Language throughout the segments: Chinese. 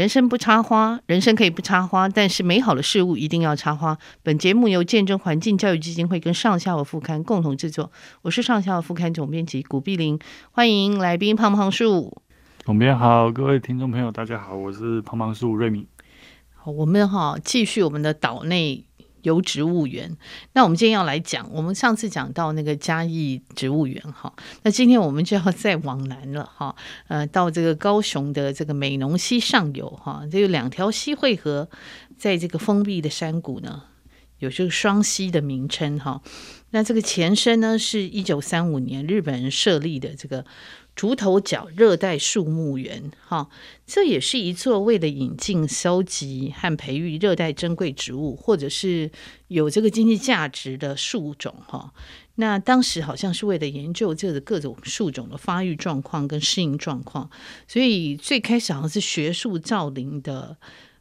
人生不插花，人生可以不插花，但是美好的事物一定要插花。本节目由见证环境教育基金会跟上下午副刊共同制作，我是上下午副刊总编辑古碧玲，欢迎来宾胖胖树。总编好，各位听众朋友，大家好，我是胖胖树瑞敏。好，我们哈继续我们的岛内。由植物园，那我们今天要来讲，我们上次讲到那个嘉义植物园哈，那今天我们就要再往南了哈，呃，到这个高雄的这个美浓溪上游哈，这有两条溪汇合，在这个封闭的山谷呢，有这个双溪的名称哈。那这个前身呢，是一九三五年日本人设立的这个。竹头角热带树木园，哈，这也是一座为了引进、收集和培育热带珍贵植物，或者是有这个经济价值的树种，哈。那当时好像是为了研究这个各种树种的发育状况跟适应状况，所以最开始好像是学术造林的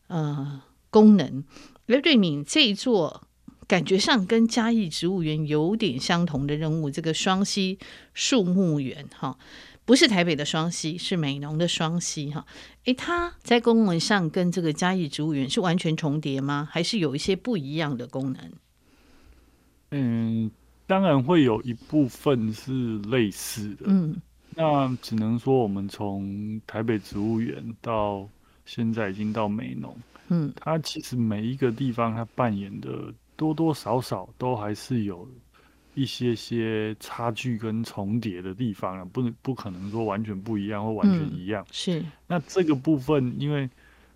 呃功能。雷瑞敏这一座感觉上跟嘉义植物园有点相同的任务，这个双溪树木园，哈。不是台北的双溪，是美浓的双溪哈。诶，它在功能上跟这个嘉义植物园是完全重叠吗？还是有一些不一样的功能？嗯，当然会有一部分是类似的。嗯，那只能说我们从台北植物园到现在已经到美浓，嗯，它其实每一个地方它扮演的多多少少都还是有。一些些差距跟重叠的地方啊，不能不可能说完全不一样或完全一样。嗯、是。那这个部分，因为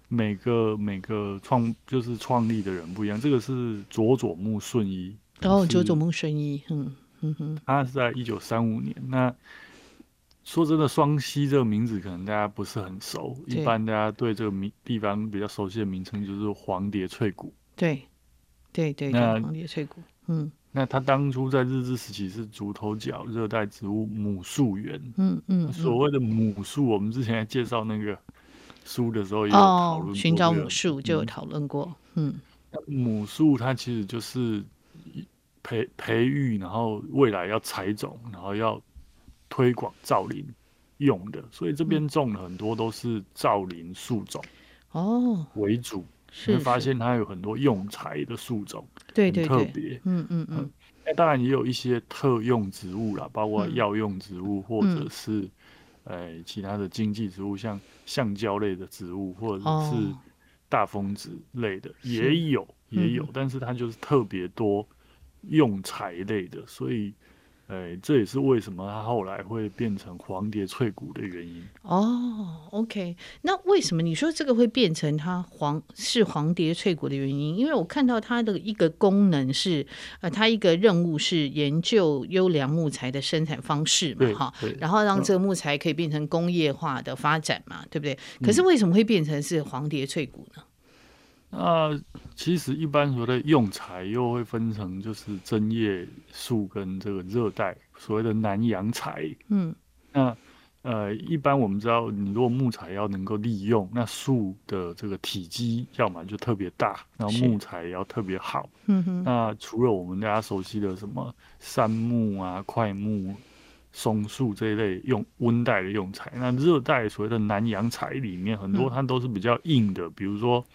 每个每个创就是创立的人不一样，这个是佐佐木顺一。哦，佐佐木顺一，嗯嗯哼。他是在一九三五年。那说真的，双溪这个名字可能大家不是很熟，一般大家对这个名地方比较熟悉的名称就是黄蝶翠谷。对，对对对，那黄蝶翠谷，嗯。那他当初在日治时期是竹头角热带植物母树园，嗯嗯，所谓的母树，我们之前在介绍那个书的时候也有讨论过，寻找母树就有讨论过，嗯，母树它其实就是培培育，然后未来要采种，然后要推广造林用的，所以这边种了很多都是造林树种哦。为主。你会发现它有很多用材的树种，对对特别，嗯嗯嗯。当然也有一些特用植物啦，包括药用植物，或者是、嗯呃、其他的经济植物，像橡胶类的植物，或者是大风子类的，哦、也有也有、嗯，但是它就是特别多用材类的，所以。哎，这也是为什么它后来会变成黄蝶翠谷的原因。哦，OK，那为什么你说这个会变成它黄是黄蝶翠谷的原因？因为我看到它的一个功能是，呃，它一个任务是研究优良木材的生产方式嘛，哈，然后让这个木材可以变成工业化的发展嘛，对不对？可是为什么会变成是黄蝶翠谷呢？那其实一般所谓的用材又会分成，就是针叶树跟这个热带所谓的南洋材。嗯，那呃，一般我们知道，你如果木材要能够利用，那树的这个体积要么就特别大，然后木材也要特别好。嗯哼。那除了我们大家熟悉的什么杉木啊、块木、松树这一类用温带的用材，那热带所谓的南洋材里面很多它都是比较硬的，嗯、比如说。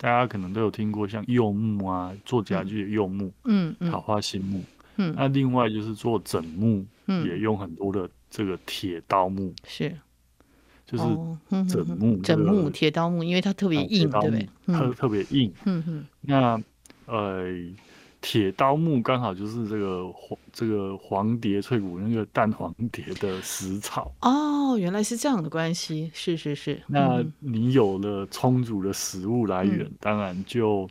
大家可能都有听过像柚木啊，做家具的柚木，嗯，桃花心木，嗯，那另外就是做枕木，嗯，也用很多的这个铁刀木，是，就是枕木，枕木铁刀木，因为它特别硬，对不对？特特别硬，嗯哼，那呃。铁刀木刚好就是这个黄这个黄蝶翠谷那个蛋黄蝶的食草哦，原来是这样的关系，是是是。那你有了充足的食物来源，嗯、当然就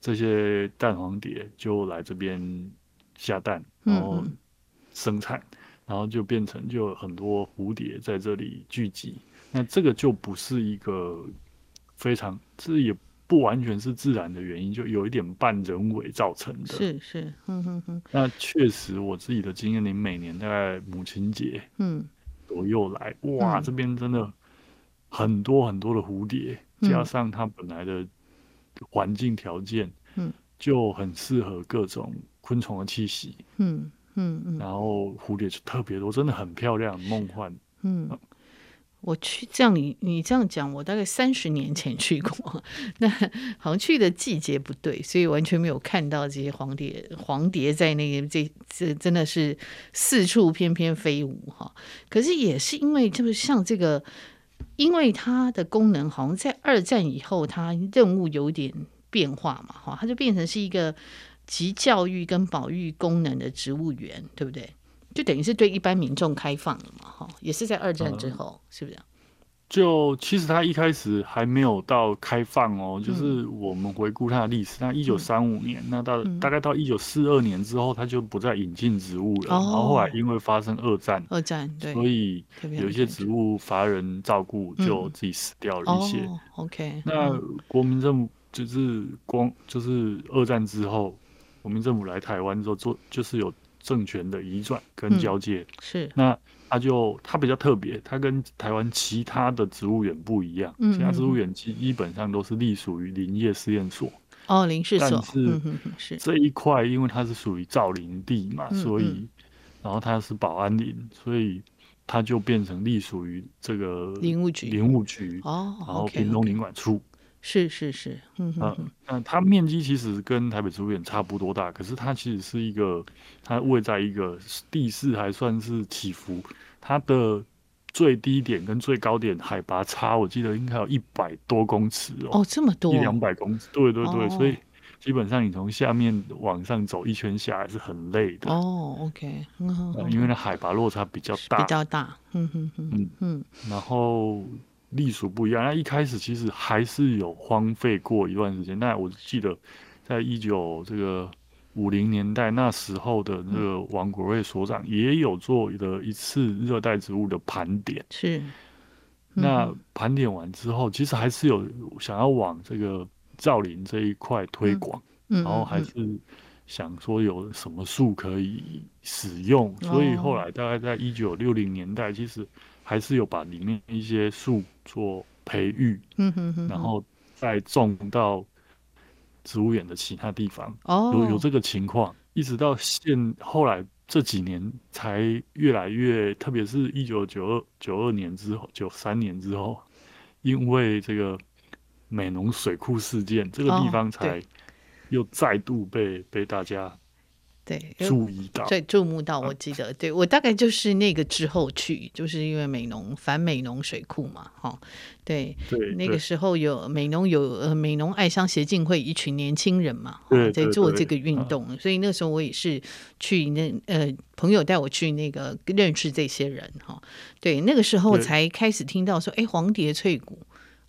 这些蛋黄蝶就来这边下蛋，然后生产，嗯嗯，然后就变成就有很多蝴蝶在这里聚集。那这个就不是一个非常，这也。不完全是自然的原因，就有一点半人为造成的。是是，嗯哼哼。那确实，我自己的经验你，每年大概母亲节，嗯，左右来，哇，这边真的很多很多的蝴蝶，加上它本来的环境条件，嗯，就很适合各种昆虫的栖息，嗯嗯嗯。然后蝴蝶就特别多，真的很漂亮，梦幻，嗯。我去，这样你你这样讲，我大概三十年前去过，那好像去的季节不对，所以完全没有看到这些黄蝶。黄蝶在那个这这真的是四处翩翩飞舞哈。可是也是因为就是像这个，因为它的功能好像在二战以后，它任务有点变化嘛哈，它就变成是一个集教育跟保育功能的植物园，对不对？就等于是对一般民众开放了嘛，哈，也是在二战之后，嗯、是不是？就其实它一开始还没有到开放哦，嗯、就是我们回顾它的历史，那一九三五年，嗯、那到大概到一九四二年之后，它就不再引进植物了。嗯、然后后来因为发生二战，二战对，所以有一些植物乏人照顾，就自己死掉了一些。嗯、OK，那国民政府就是光就是二战之后，国民政府来台湾之后做就是有。政权的移转跟交界、嗯、是，那它就它比较特别，它跟台湾其他的植物园不一样。嗯、其他植物园基基本上都是隶属于林业试验所。哦，林试所。但是这一块因为它是属于造林地嘛，嗯、所以然后它是保安林，所以它就变成隶属于这个林务局。林务局哦，然后屏东林管处。是是是，嗯嗯嗯，它面积其实跟台北植物园差不多大，可是它其实是一个，它位在一个地势还算是起伏，它的最低点跟最高点海拔差，我记得应该有一百多公尺哦，哦这么多，一两百公尺，对对对，哦、所以基本上你从下面往上走一圈下来是很累的哦，OK，嗯哼哼，因为那海拔落差比较大，比较大，嗯哼哼，嗯嗯，然后。隶属不一样，那一开始其实还是有荒废过一段时间。那我记得，在一九这个五零年代那时候的那个王国瑞所长也有做了一次热带植物的盘点。是，那盘点完之后，其实还是有想要往这个造林这一块推广，然后还是想说有什么树可以使用，所以后来大概在一九六零年代，其实。还是有把里面一些树做培育，嗯哼哼，然后再种到植物园的其他地方。哦，有有这个情况，一直到现后来这几年才越来越，特别是一九九二九二年之后，九三年之后，因为这个美浓水库事件，这个地方才又再度被被大家。对，注意到，对，注目到，我记得，对我大概就是那个之后去，就是因为美浓反美浓水库嘛，哈，对，对，那个时候有美浓有呃美浓爱乡协进会一群年轻人嘛，在做这个运动，所以那时候我也是去那呃朋友带我去那个认识这些人哈，对，那个时候才开始听到说，哎，黄蝶翠谷，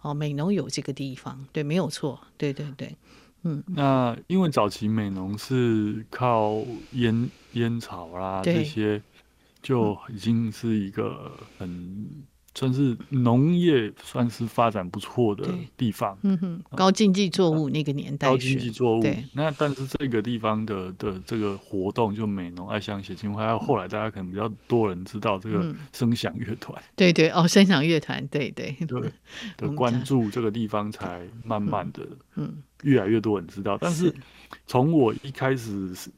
哦，美浓有这个地方，对，没有错，对对对。嗯，那因为早期美农是靠烟烟草啦这些，就已经是一个很。算是农业算是发展不错的地方，嗯哼，高经济作物那个年代，高经济作物。那但是这个地方的的这个活动，就美农爱乡协进会，还有后来大家可能比较多人知道这个声响乐团，对对哦，声响乐团，对对。对 的关注这个地方，才慢慢的，嗯，越来越多人知道。但是。从我一开始是。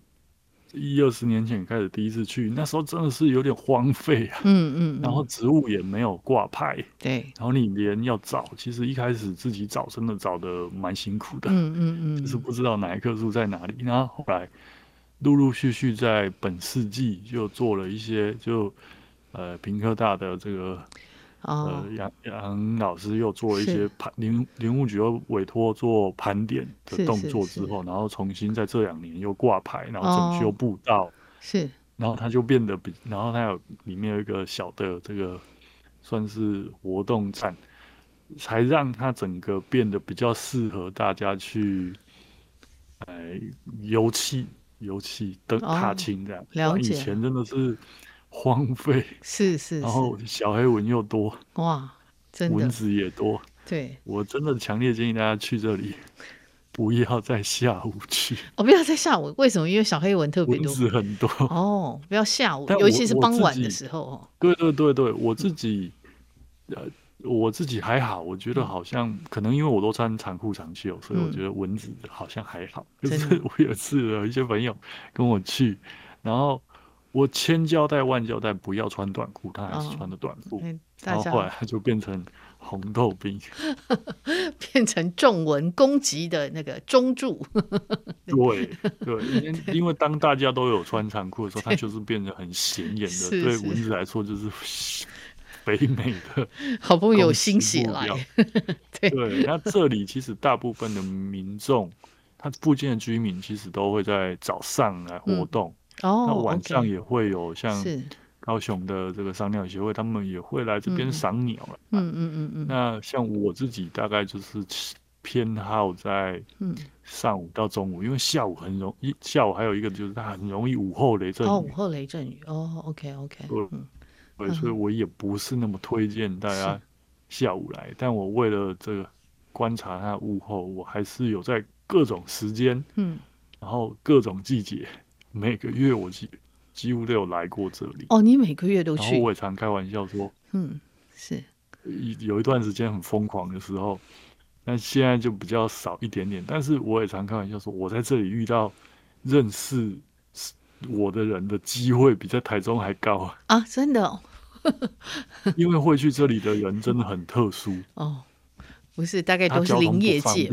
一二十年前开始第一次去，那时候真的是有点荒废啊。嗯嗯，然后植物也没有挂牌。对。然后你连要找，其实一开始自己找，真的找的蛮辛苦的。嗯嗯嗯。就是不知道哪一棵树在哪里。然后后来陆陆续续在本世纪就做了一些，就呃平科大的这个。呃，杨杨老师又做了一些盘林林务局又委托做盘点的动作之后，然后重新在这两年又挂牌，然后整修步道，哦、是，然后它就变得比，然后它有里面有一个小的这个算是活动站，才让它整个变得比较适合大家去，呃，游憩游憩登踏青这样，了解，以前真的是。荒废是，是是，然后小黑蚊又多哇，真的蚊子也多。对，我真的强烈建议大家去这里，不要在下午去。哦，不要在下午，为什么？因为小黑蚊特别多，蚊子很多。哦，不要下午，尤其是傍晚的时候哦。对对对对，我自己呃，我自己还好，我觉得好像可能因为我都穿长裤长袖，所以我觉得蚊子好像还好。就是我有次有一些朋友跟我去，然后。我千交代万交代不要穿短裤，他还是穿的短裤。哦、然后后来他就变成红豆兵，变成重文攻击的那个中柱。对 对，因为因为当大家都有穿长裤的时候，他就是变得很显眼的。对蚊子来说，就是北美的。好不容易有新血来。对，对，那这里其实大部分的民众，他附近的居民其实都会在早上来活动。嗯哦，那晚上也会有像高雄的这个赏鸟协会，他们也会来这边赏鸟了。嗯嗯嗯嗯。那像我自己大概就是偏好在上午到中午，因为下午很容易，下午还有一个就是它很容易午后雷阵雨。哦，午后雷阵雨。哦，OK OK。嗯。对，所以我也不是那么推荐大家下午来，但我为了这个观察它午后，我还是有在各种时间，嗯，然后各种季节。每个月我几几乎都有来过这里哦，你每个月都去？然后我也常开玩笑说，嗯，是，有一段时间很疯狂的时候，但现在就比较少一点点。但是我也常开玩笑说，我在这里遇到认识我的人的机会比在台中还高啊！真的哦，因为会去这里的人真的很特殊哦，不是，大概都是林业界，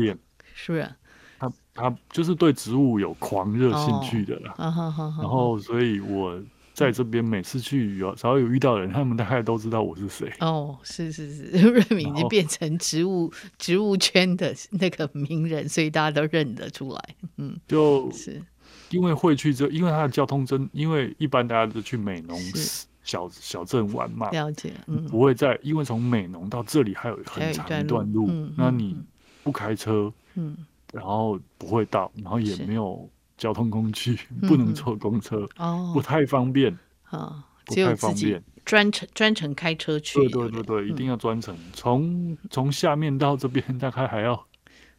是不是？他他就是对植物有狂热兴趣的啦，然后所以我在这边每次去有只要有遇到人，他们大概都知道我是谁。哦，是是是，瑞敏已经变成植物植物圈的 那个名人，所以大家都认得出来。嗯，就是因为会去这，因为它的交通真，因为一般大家都去美浓小小镇玩嘛，了解，嗯，不会在，因为从美浓到这里还有很长一段路，那你不开车，嗯。然后不会到，然后也没有交通工具，不能坐公车，哦，不太方便，啊，不太方便，专程专程开车去，对对对对，一定要专程，从从下面到这边大概还要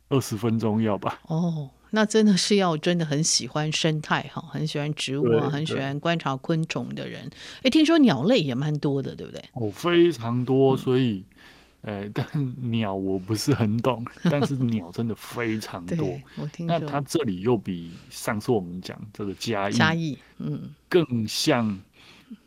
二十分钟要吧？哦，那真的是要真的很喜欢生态哈，很喜欢植物啊，很喜欢观察昆虫的人。哎，听说鸟类也蛮多的，对不对？哦，非常多，所以。呃，但 鸟我不是很懂，但是鸟真的非常多。我听那它这里又比上次我们讲这个嘉义，嘉义，嗯，更像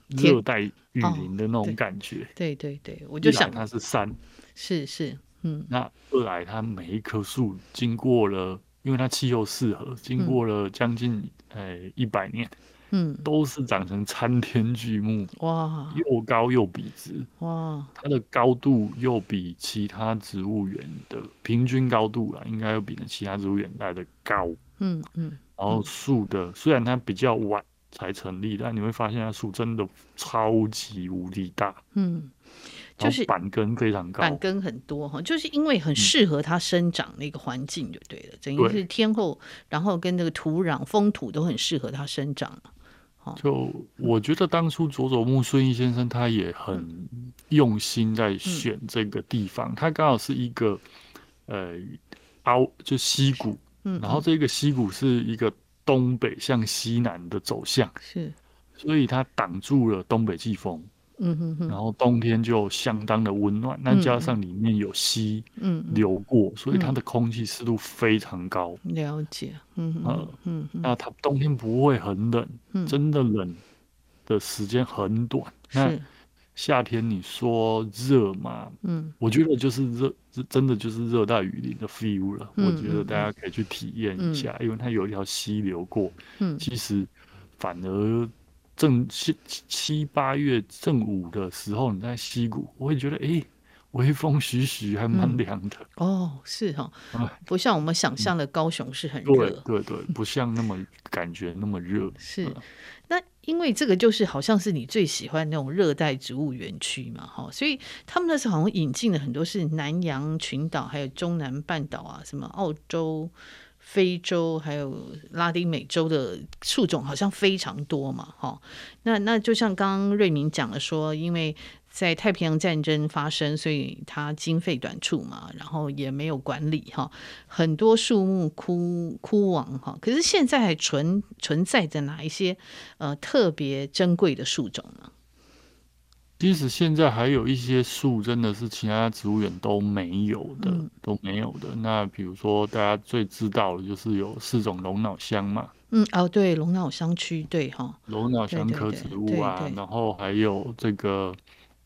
热带雨林的那种感觉。哦、对，对对对，我就想它是山，是是，嗯。那二来它每一棵树经过了，因为它气候适合，经过了将近呃一百年。嗯，都是长成参天巨木哇，又高又笔直。哇，它的高度又比其他植物园的平均高度啊，应该又比其他植物园来的高。嗯嗯，然后树的、嗯、虽然它比较晚才成立，但你会发现它树真的超级无敌大。嗯，就是板根非常高，板根很多哈，就是因为很适合它生长的一个环境就对了，等于是天后，然后跟那个土壤风土都很适合它生长。就我觉得当初佐佐木顺一先生他也很用心在选这个地方，他刚好是一个呃凹就溪谷，嗯然后这个溪谷是一个东北向西南的走向，是，所以它挡住了东北季风。嗯哼哼，然后冬天就相当的温暖，那加上里面有溪流过，嗯、所以它的空气湿度非常高。了解，嗯哼嗯嗯，那它冬天不会很冷，嗯、真的冷的时间很短。是那夏天你说热嘛？嗯，我觉得就是热，真的就是热带雨林的 feel 了。嗯、我觉得大家可以去体验一下，嗯、因为它有一条溪流过。嗯，其实反而。正七七八月正午的时候，你在溪谷，我会觉得，哎、欸，微风徐徐，还蛮凉的、嗯。哦，是哈，不像我们想象的高雄是很热、嗯。对对对，不像那么感觉那么热。是，那因为这个就是好像是你最喜欢那种热带植物园区嘛，哈，所以他们那时候好像引进了很多是南洋群岛，还有中南半岛啊，什么澳洲。非洲还有拉丁美洲的树种好像非常多嘛，哈，那那就像刚刚瑞明讲了说，因为在太平洋战争发生，所以它经费短促嘛，然后也没有管理哈，很多树木枯枯亡哈，可是现在还存存在着哪一些呃特别珍贵的树种呢？其实现在还有一些树，真的是其他植物园都没有的，嗯、都没有的。那比如说大家最知道的就是有四种龙脑香嘛，嗯，哦，对，龙脑香区，对哈，龙脑香科植物啊，然后还有这个，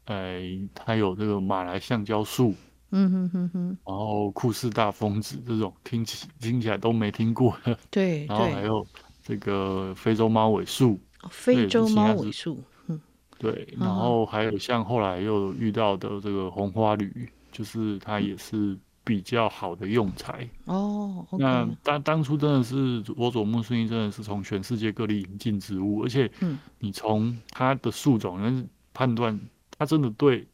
哎，它有这个马来橡胶树，嗯哼哼哼，然后库氏大风子这种听起听起来都没听过的，对，然后还有这个非洲猫尾树，非洲猫尾树，嗯，对，然后还有像后来又遇到的这个红花铝，就是它也是。比较好的用材哦，oh, okay. 那当当初真的是我佐木顺一真的是从全世界各地引进植物，而且你从它的树种能判断，它真的对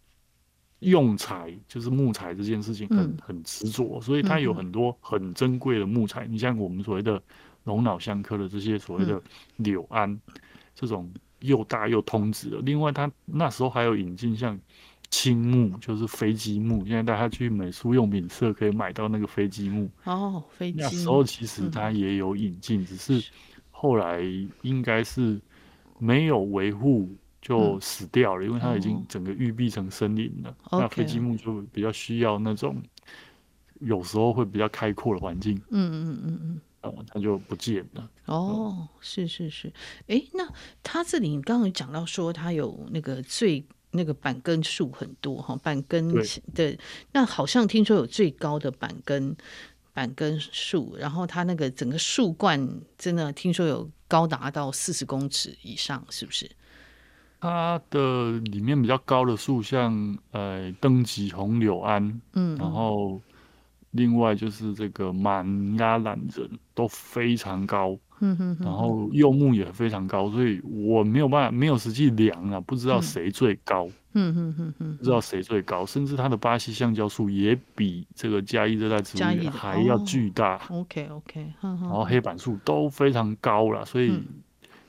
用材就是木材这件事情很、嗯、很执着，所以它有很多很珍贵的木材。你、嗯、像我们所谓的龙脑香科的这些所谓的柳桉，嗯、这种又大又通直的。另外，它那时候还有引进像。青木就是飞机木，现在大家去美术用品社可以买到那个飞机木哦。飞机那时候其实它也有引进，嗯、只是后来应该是没有维护就死掉了，嗯、因为它已经整个育碧成森林了。哦、那飞机木就比较需要那种有时候会比较开阔的环境。嗯嗯嗯嗯，呃，它就不见了。哦，嗯、是是是，哎、欸，那它这里你刚刚讲到说它有那个最。那个板根树很多哈，板根的对那好像听说有最高的板根板根树，然后它那个整个树冠真的听说有高达到四十公尺以上，是不是？它的里面比较高的树，像呃登吉红柳桉，嗯，然后另外就是这个马尼拉榄仁都非常高。嗯哼，然后柚木也非常高，所以我没有办法，没有实际量啊，不知道谁最高。嗯哼哼哼，不知道谁最高，甚至它的巴西橡胶树也比这个嘉义热带植物园还要巨大。OK OK，然后黑板树都非常高了，所以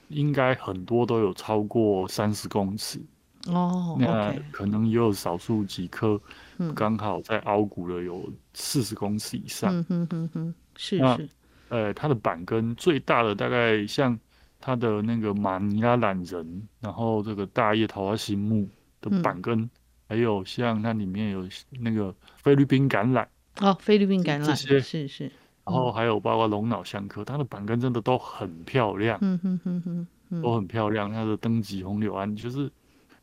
应该很多都有超过三十公尺。哦，那可能也有少数几棵刚好在凹谷的有四十公尺以上。嗯哼哼哼，是是。呃，它的板根最大的大概像它的那个马尼拉懒人，然后这个大叶桃花心木的板根，嗯、还有像它里面有那个菲律宾橄榄哦，菲律宾橄榄这些是是，然后还有包括龙脑香科，它的板根真的都很漂亮，嗯哼哼哼，嗯、都很漂亮。它的灯脊红柳桉就是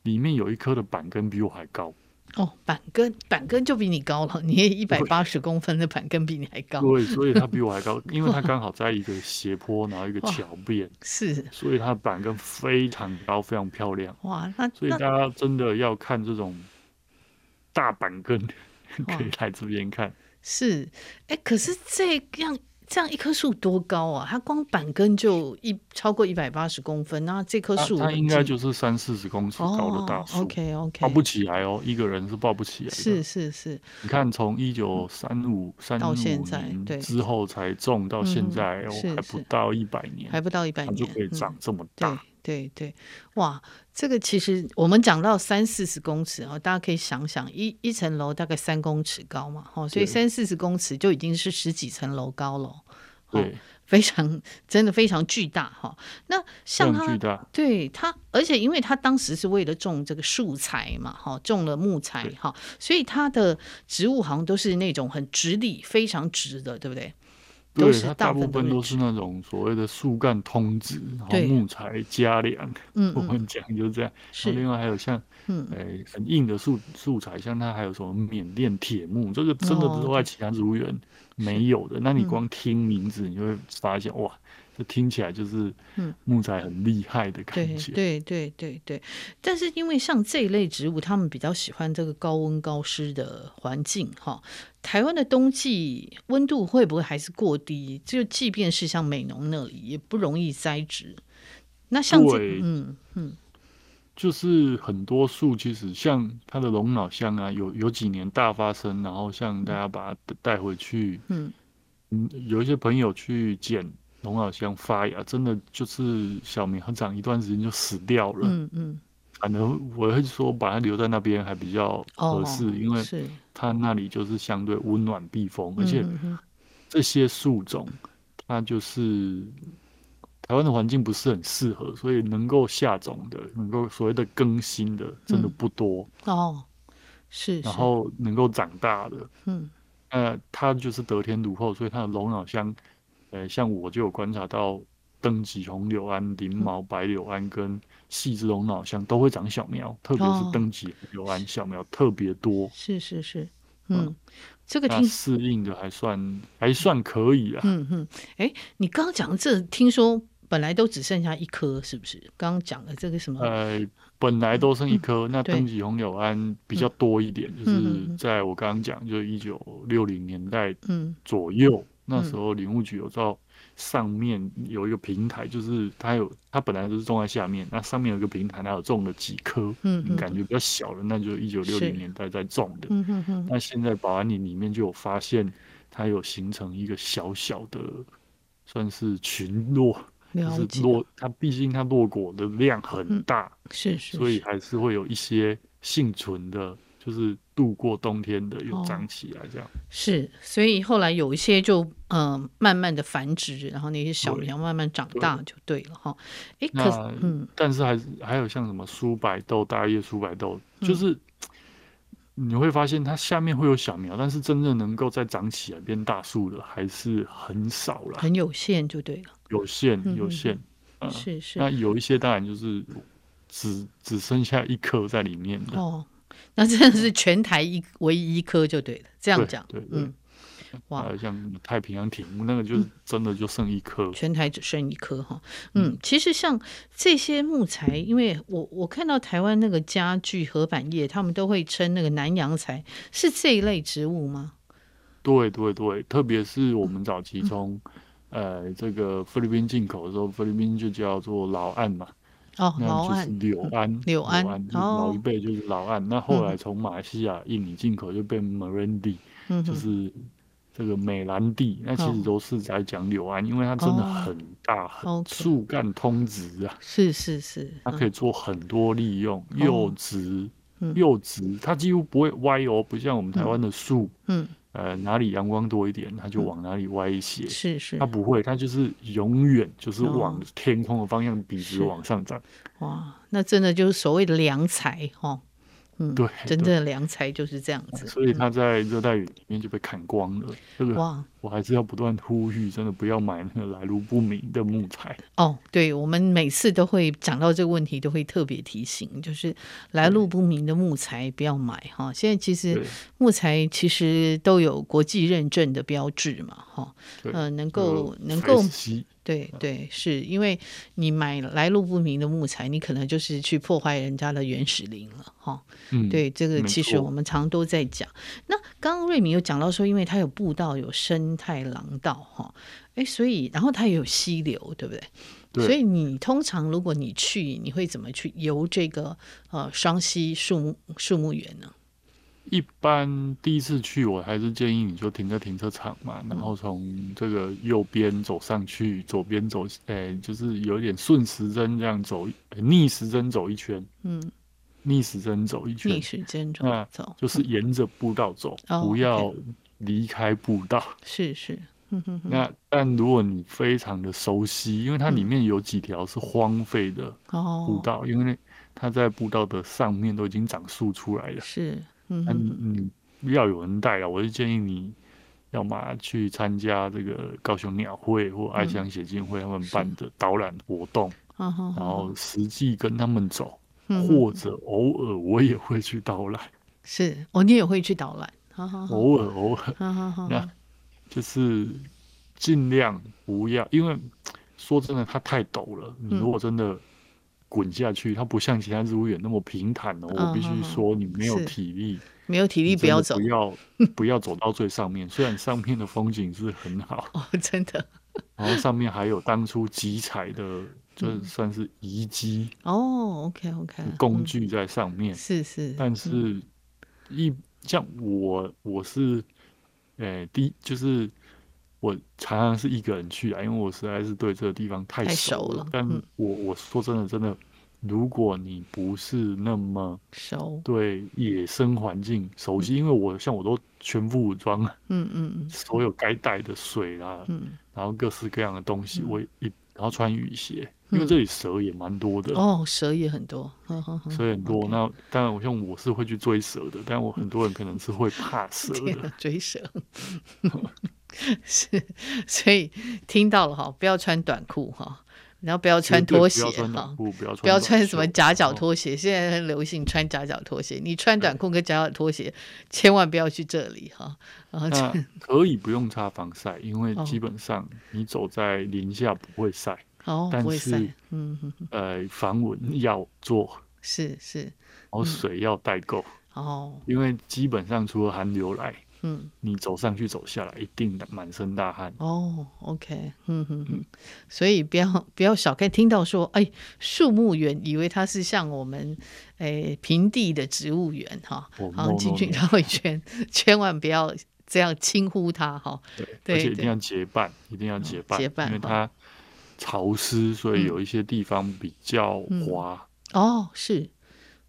里面有一棵的板根比我还高。哦，板根板根就比你高了，你也一百八十公分的板根比你还高。对，所以它比我还高，因为它刚好在一个斜坡，然后一个桥边，是，所以它的板根非常高，非常漂亮。哇，那所以大家真的要看这种大板根，可以来这边看。是，哎，可是这样。这样一棵树多高啊？它光板根就一超过一百八十公分，那这棵树它应该就是三四十公尺高的大树。OK OK，抱不起来哦，一个人是抱不起来的。是是是，你看从一九三五三五年之后才种到现在，还不到一百年，还不到一百年就可以长这么大。对对，哇，这个其实我们讲到三四十公尺哦，大家可以想想，一一层楼大概三公尺高嘛，哦，所以三四十公尺就已经是十几层楼高了，对，哦，非常真的非常巨大哈，哦。那像它，对他，而且因为他当时是为了种这个树材嘛，哈，哦，种了木材哈，所以他的植物好像都是那种很直立、非常直的，对不对？对，它大部分都是那种所谓的树干通直，然后木材加梁。嗯，我们讲就是这样。是。另外还有像，嗯，很硬的树素材，像它还有什么缅甸铁木，这个真的不是在其他植物园没有的。那你光听名字，你就会发现哇。这听起来就是木材很厉害的感觉。嗯、对对对但是因为像这一类植物，他们比较喜欢这个高温高湿的环境哈。台湾的冬季温度会不会还是过低？就即便是像美浓那里，也不容易栽植。那像这对嗯嗯，就是很多树其实像它的龙脑香啊，有有几年大发生，然后像大家把它带回去，嗯嗯，有一些朋友去捡。龙脑香发芽，真的就是小苗长一段时间就死掉了。嗯嗯，反正我会说把它留在那边还比较合适，哦、因为它那里就是相对温暖避风，而且这些树种它就是台湾的环境不是很适合，所以能够下种的、能够所谓的更新的真的不多。嗯、哦，是，然后能够长大的，嗯，呃，它就是得天独厚，所以它的龙脑香。呃，像我就有观察到，灯吉红柳桉、鳞毛白柳桉跟细枝龙脑香都会长小苗，特别是灯吉红柳桉小苗特别多。是是是，嗯，嗯这个听适应的还算还算可以啊。嗯嗯，哎、欸，你刚刚讲的这听说本来都只剩下一颗，是不是？刚刚讲的这个什么？呃，本来都剩一颗，嗯、那灯吉红柳桉比较多一点，嗯、就是在我刚刚讲，就是一九六零年代左右，嗯、那时候林务局有照。上面有一个平台，就是它有，它本来都是种在下面，那上面有一个平台，它有种了几棵，嗯，感觉比较小的，那就是一九六零年代在种的，嗯嗯嗯。那现在保安林里面就有发现，它有形成一个小小的，算是群落，就是落，它毕竟它落果的量很大，是是，所以还是会有一些幸存的。就是度过冬天的又长起来，这样、哦、是，所以后来有一些就嗯、呃、慢慢的繁殖，然后那些小苗慢慢长大就对了哈。哎，可是嗯，但是还是还有像什么苏白豆、大叶苏白豆，就是、嗯、你会发现它下面会有小苗，但是真正能够再长起来变大树的还是很少了，很有限就对了，有限有限，是是。那有一些当然就是只只剩下一颗在里面的哦。那真的是全台一唯一一颗就对了，这样讲，对，对，嗯，哇，像太平洋铁木那个就是真的就剩一颗，嗯，全台只剩一颗哈，嗯，其实像这些木材，因为我我看到台湾那个家具合板业，他们都会称那个南洋材，是这一类植物吗？对对对，特别是我们早期从、嗯、呃这个菲律宾进口的时候，菲律宾就叫做老岸嘛。哦，老桉，柳桉，柳桉，老一辈就是老桉。那后来从马来西亚、印尼进口就变 Meranti，就是这个美兰地。那其实都是在讲柳桉，因为它真的很大，很树干通直啊。是是是，它可以做很多利用，又直又直，它几乎不会歪哦，不像我们台湾的树。嗯。呃，哪里阳光多一点，它就往哪里歪斜。是是，它不会，它就是永远就是往天空的方向笔直往上涨。哇，那真的就是所谓的良才哈。嗯，对，真正的良才就是这样子。所以它在热带雨里面就被砍光了。这个哇，我还是要不断呼吁，真的不要买那个来路不明的木材。哦，对，我们每次都会讲到这个问题，都会特别提醒，就是来路不明的木材不要买哈。现在其实木材其实都有国际认证的标志嘛，哈，呃，能够能够。对对，是因为你买来路不明的木材，你可能就是去破坏人家的原始林了，哈。嗯，对，这个其实我们常都在讲。那刚刚瑞敏有讲到说，因为它有步道，有生态廊道，哈，哎，所以然后它也有溪流，对不对？对。所以你通常如果你去，你会怎么去游这个呃双溪树木树木园呢？一般第一次去，我还是建议你就停在停车场嘛，然后从这个右边走上去，左边走，哎、欸，就是有点顺时针这样走，欸、逆时针走一圈，嗯，逆时针走一圈，逆时针走，那就是沿着步道走，嗯、不要离开步道。是是，那但如果你非常的熟悉，因为它里面有几条是荒废的步道，嗯、因为它在步道的上面都已经长树出来了，是。嗯，你要有人带啊，我就建议你要么去参加这个高雄鸟会或爱乡协进会他们办的导览活动，然后实际跟他们走，或者偶尔我也会去导览。是，哦，你也会去导览，偶尔偶尔，那就是尽量不要，因为说真的，它太陡了。你如果真的。滚下去，它不像其他植物园那么平坦哦。我必须说，你没有体力，没有体力不要走，不要不要走到最上面。虽然上面的风景是很好 哦，真的。然后上面还有当初集采的，就算是遗迹哦。OK OK，工具在上面是是，但是一像我我是，诶，第就是。我常常是一个人去啊，因为我实在是对这个地方太熟了。熟了，但我我说真的，真的，如果你不是那么熟，对野生环境熟悉，因为我像我都全副武装，嗯嗯，所有该带的水啦，嗯，然后各式各样的东西，我一然后穿雨鞋，因为这里蛇也蛮多的哦，蛇也很多，蛇很多。那当然，我像我是会去追蛇的，但我很多人可能是会怕蛇的，追蛇。是，所以听到了哈，不要穿短裤哈，然后不要穿拖鞋哈，不要穿不要穿什么夹脚拖鞋，现在很流行穿夹脚拖鞋。你穿短裤跟夹脚拖鞋，千万不要去这里哈。然后可以不用擦防晒，因为基本上你走在林下不会晒。哦，不会晒。嗯嗯。呃，防蚊要做，是是。然后水要带够。哦。因为基本上除了寒流来。嗯，你走上去走下来，一定的满身大汗哦。OK，嗯嗯嗯，所以不要不要小看听到说，哎，树木园，以为它是像我们哎平地的植物园哈，然后进去绕一圈，千万不要这样轻忽它哈。对，而且一定要结伴，一定要结伴，结伴，因为它潮湿，所以有一些地方比较滑。哦，是，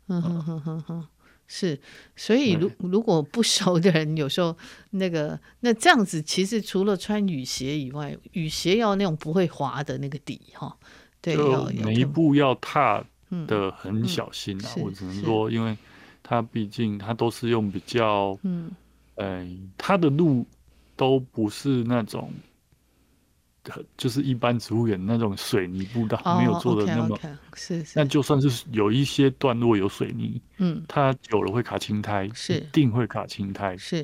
嗯哼哼哼哼。是，所以如如果不熟的人，有时候那个那这样子，其实除了穿雨鞋以外，雨鞋要那种不会滑的那个底哈。对，要每一步要踏的很小心啊。我只能说，因为它毕竟它都是用比较，嗯，哎，它的路都不是那种。就是一般植物园那种水泥步道，没有做的那么，是是。那就算是有一些段落有水泥，嗯，它久了会卡青苔，是一定会卡青苔，是，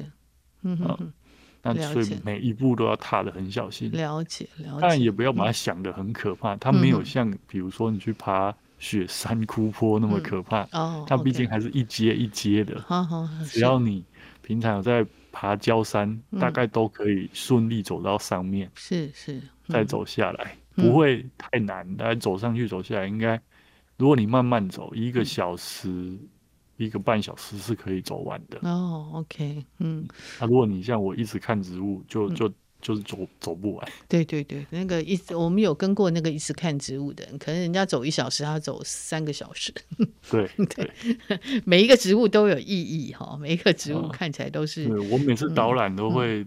嗯嗯。那所以每一步都要踏的很小心。了解了解。但也不要把它想的很可怕，它没有像比如说你去爬雪山枯坡那么可怕。哦。它毕竟还是一阶一阶的。只要你平常有在。爬焦山大概都可以顺利走到上面，是是，再走下来不会太难。大概走上去走下来，应该如果你慢慢走，一个小时、一个半小时是可以走完的。哦，OK，嗯，那如果你像我一直看植物，就就。就是走走不完，对对对，那个一直我们有跟过那个一直看植物的人，可能人家走一小时，他走三个小时。对 对，每一个植物都有意义哈，每一个植物看起来都是。对，我每次导览都会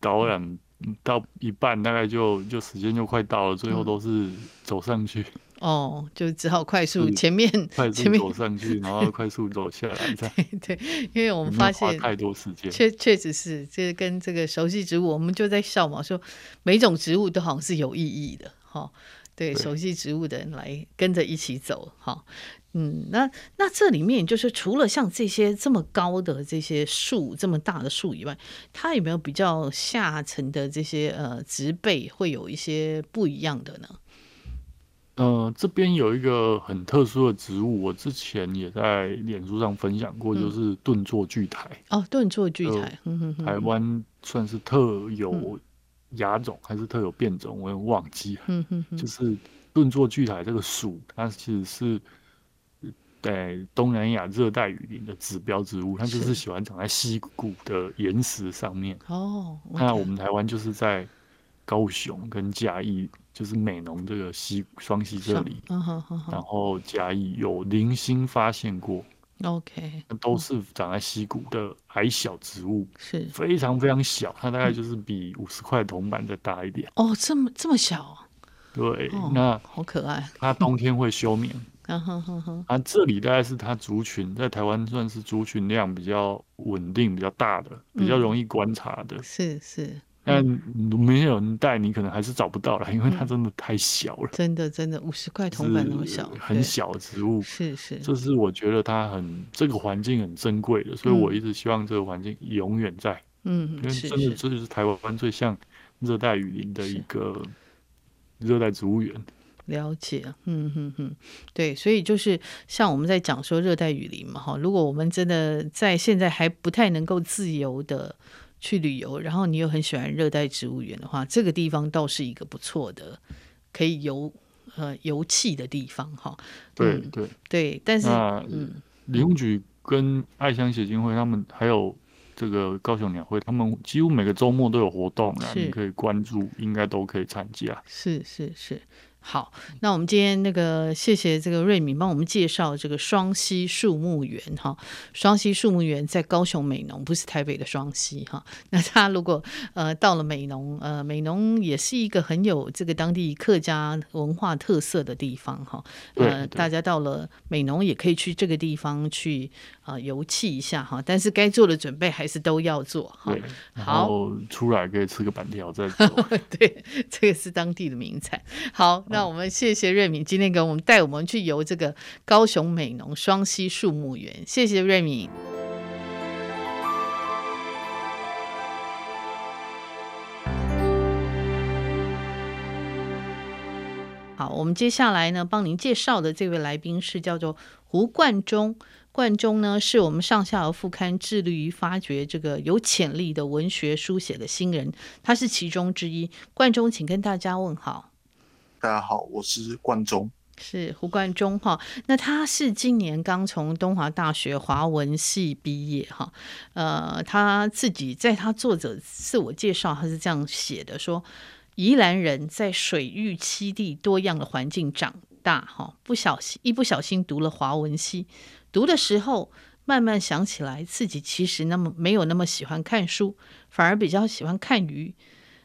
导览到一半，大概就就时间就快到了，最后都是走上去。哦，就只好快速前面快速走上去，然后 快速走下来。对 对，因为我们发现太多时间，确确实是，这跟这个熟悉植物，我们就在笑嘛，说每种植物都好像是有意义的哈。对，熟悉植物的人来跟着一起走哈。嗯，那那这里面就是除了像这些这么高的这些树，这么大的树以外，它有没有比较下层的这些呃植被会有一些不一样的呢？呃，这边有一个很特殊的植物，我之前也在脸书上分享过，嗯、就是顿座苣苔。哦，顿座苣苔，呃、台湾算是特有亚种、嗯、还是特有变种，我也忘记了。嗯哼哼就是顿座苣苔这个属，它其实是在东南亚热带雨林的指标植物，它就是喜欢长在溪谷的岩石上面。哦，那我们台湾就是在高雄跟嘉义。就是美浓这个西双溪这里，然后嘉义有零星发现过，OK，都是长在溪谷的矮小植物，是非常非常小，它大概就是比五十块铜板再大一点。哦，这么这么小？对，那好可爱。它冬天会休眠。啊这里大概是它族群在台湾算是族群量比较稳定、比较大的、比较容易观察的。是是。但没有人带，你可能还是找不到了，因为它真的太小了。真的，真的，五十块铜板那么小，很小的植物。是是，这是我觉得它很这个环境很珍贵的，所以我一直希望这个环境永远在。嗯，因为真的这就是台湾最像热带雨林的一个热带植物园。了解，嗯哼哼，对，所以就是像我们在讲说热带雨林嘛，哈，如果我们真的在现在还不太能够自由的。去旅游，然后你又很喜欢热带植物园的话，这个地方倒是一个不错的可以游呃游憩的地方哈。对对对，但是嗯，林务局跟爱乡协进会他们还有这个高雄鸟会，他们几乎每个周末都有活动啊，你可以关注，应该都可以参加。是是是。好，那我们今天那个谢谢这个瑞敏帮我们介绍这个双溪树木园哈。双溪树木园在高雄美浓，不是台北的双溪哈。那他如果呃到了美浓，呃美浓也是一个很有这个当地客家文化特色的地方哈。呃，大家到了美浓也可以去这个地方去啊游憩一下哈。但是该做的准备还是都要做哈。好，出来可以吃个板条再走。对，这个是当地的名产。好。那我们谢谢瑞敏今天给我们带我们去游这个高雄美浓双溪树木园，谢谢瑞敏。好，我们接下来呢，帮您介绍的这位来宾是叫做胡冠中。冠中呢，是我们上下游副刊致力于发掘这个有潜力的文学书写的新人，他是其中之一。冠中，请跟大家问好。大家好，我是冠中，是胡冠中哈。那他是今年刚从东华大学华文系毕业哈。呃，他自己在他作者自我介绍，他是这样写的：说宜兰人在水域栖地多样的环境长大哈，不小心一不小心读了华文系。读的时候，慢慢想起来，自己其实那么没有那么喜欢看书，反而比较喜欢看鱼。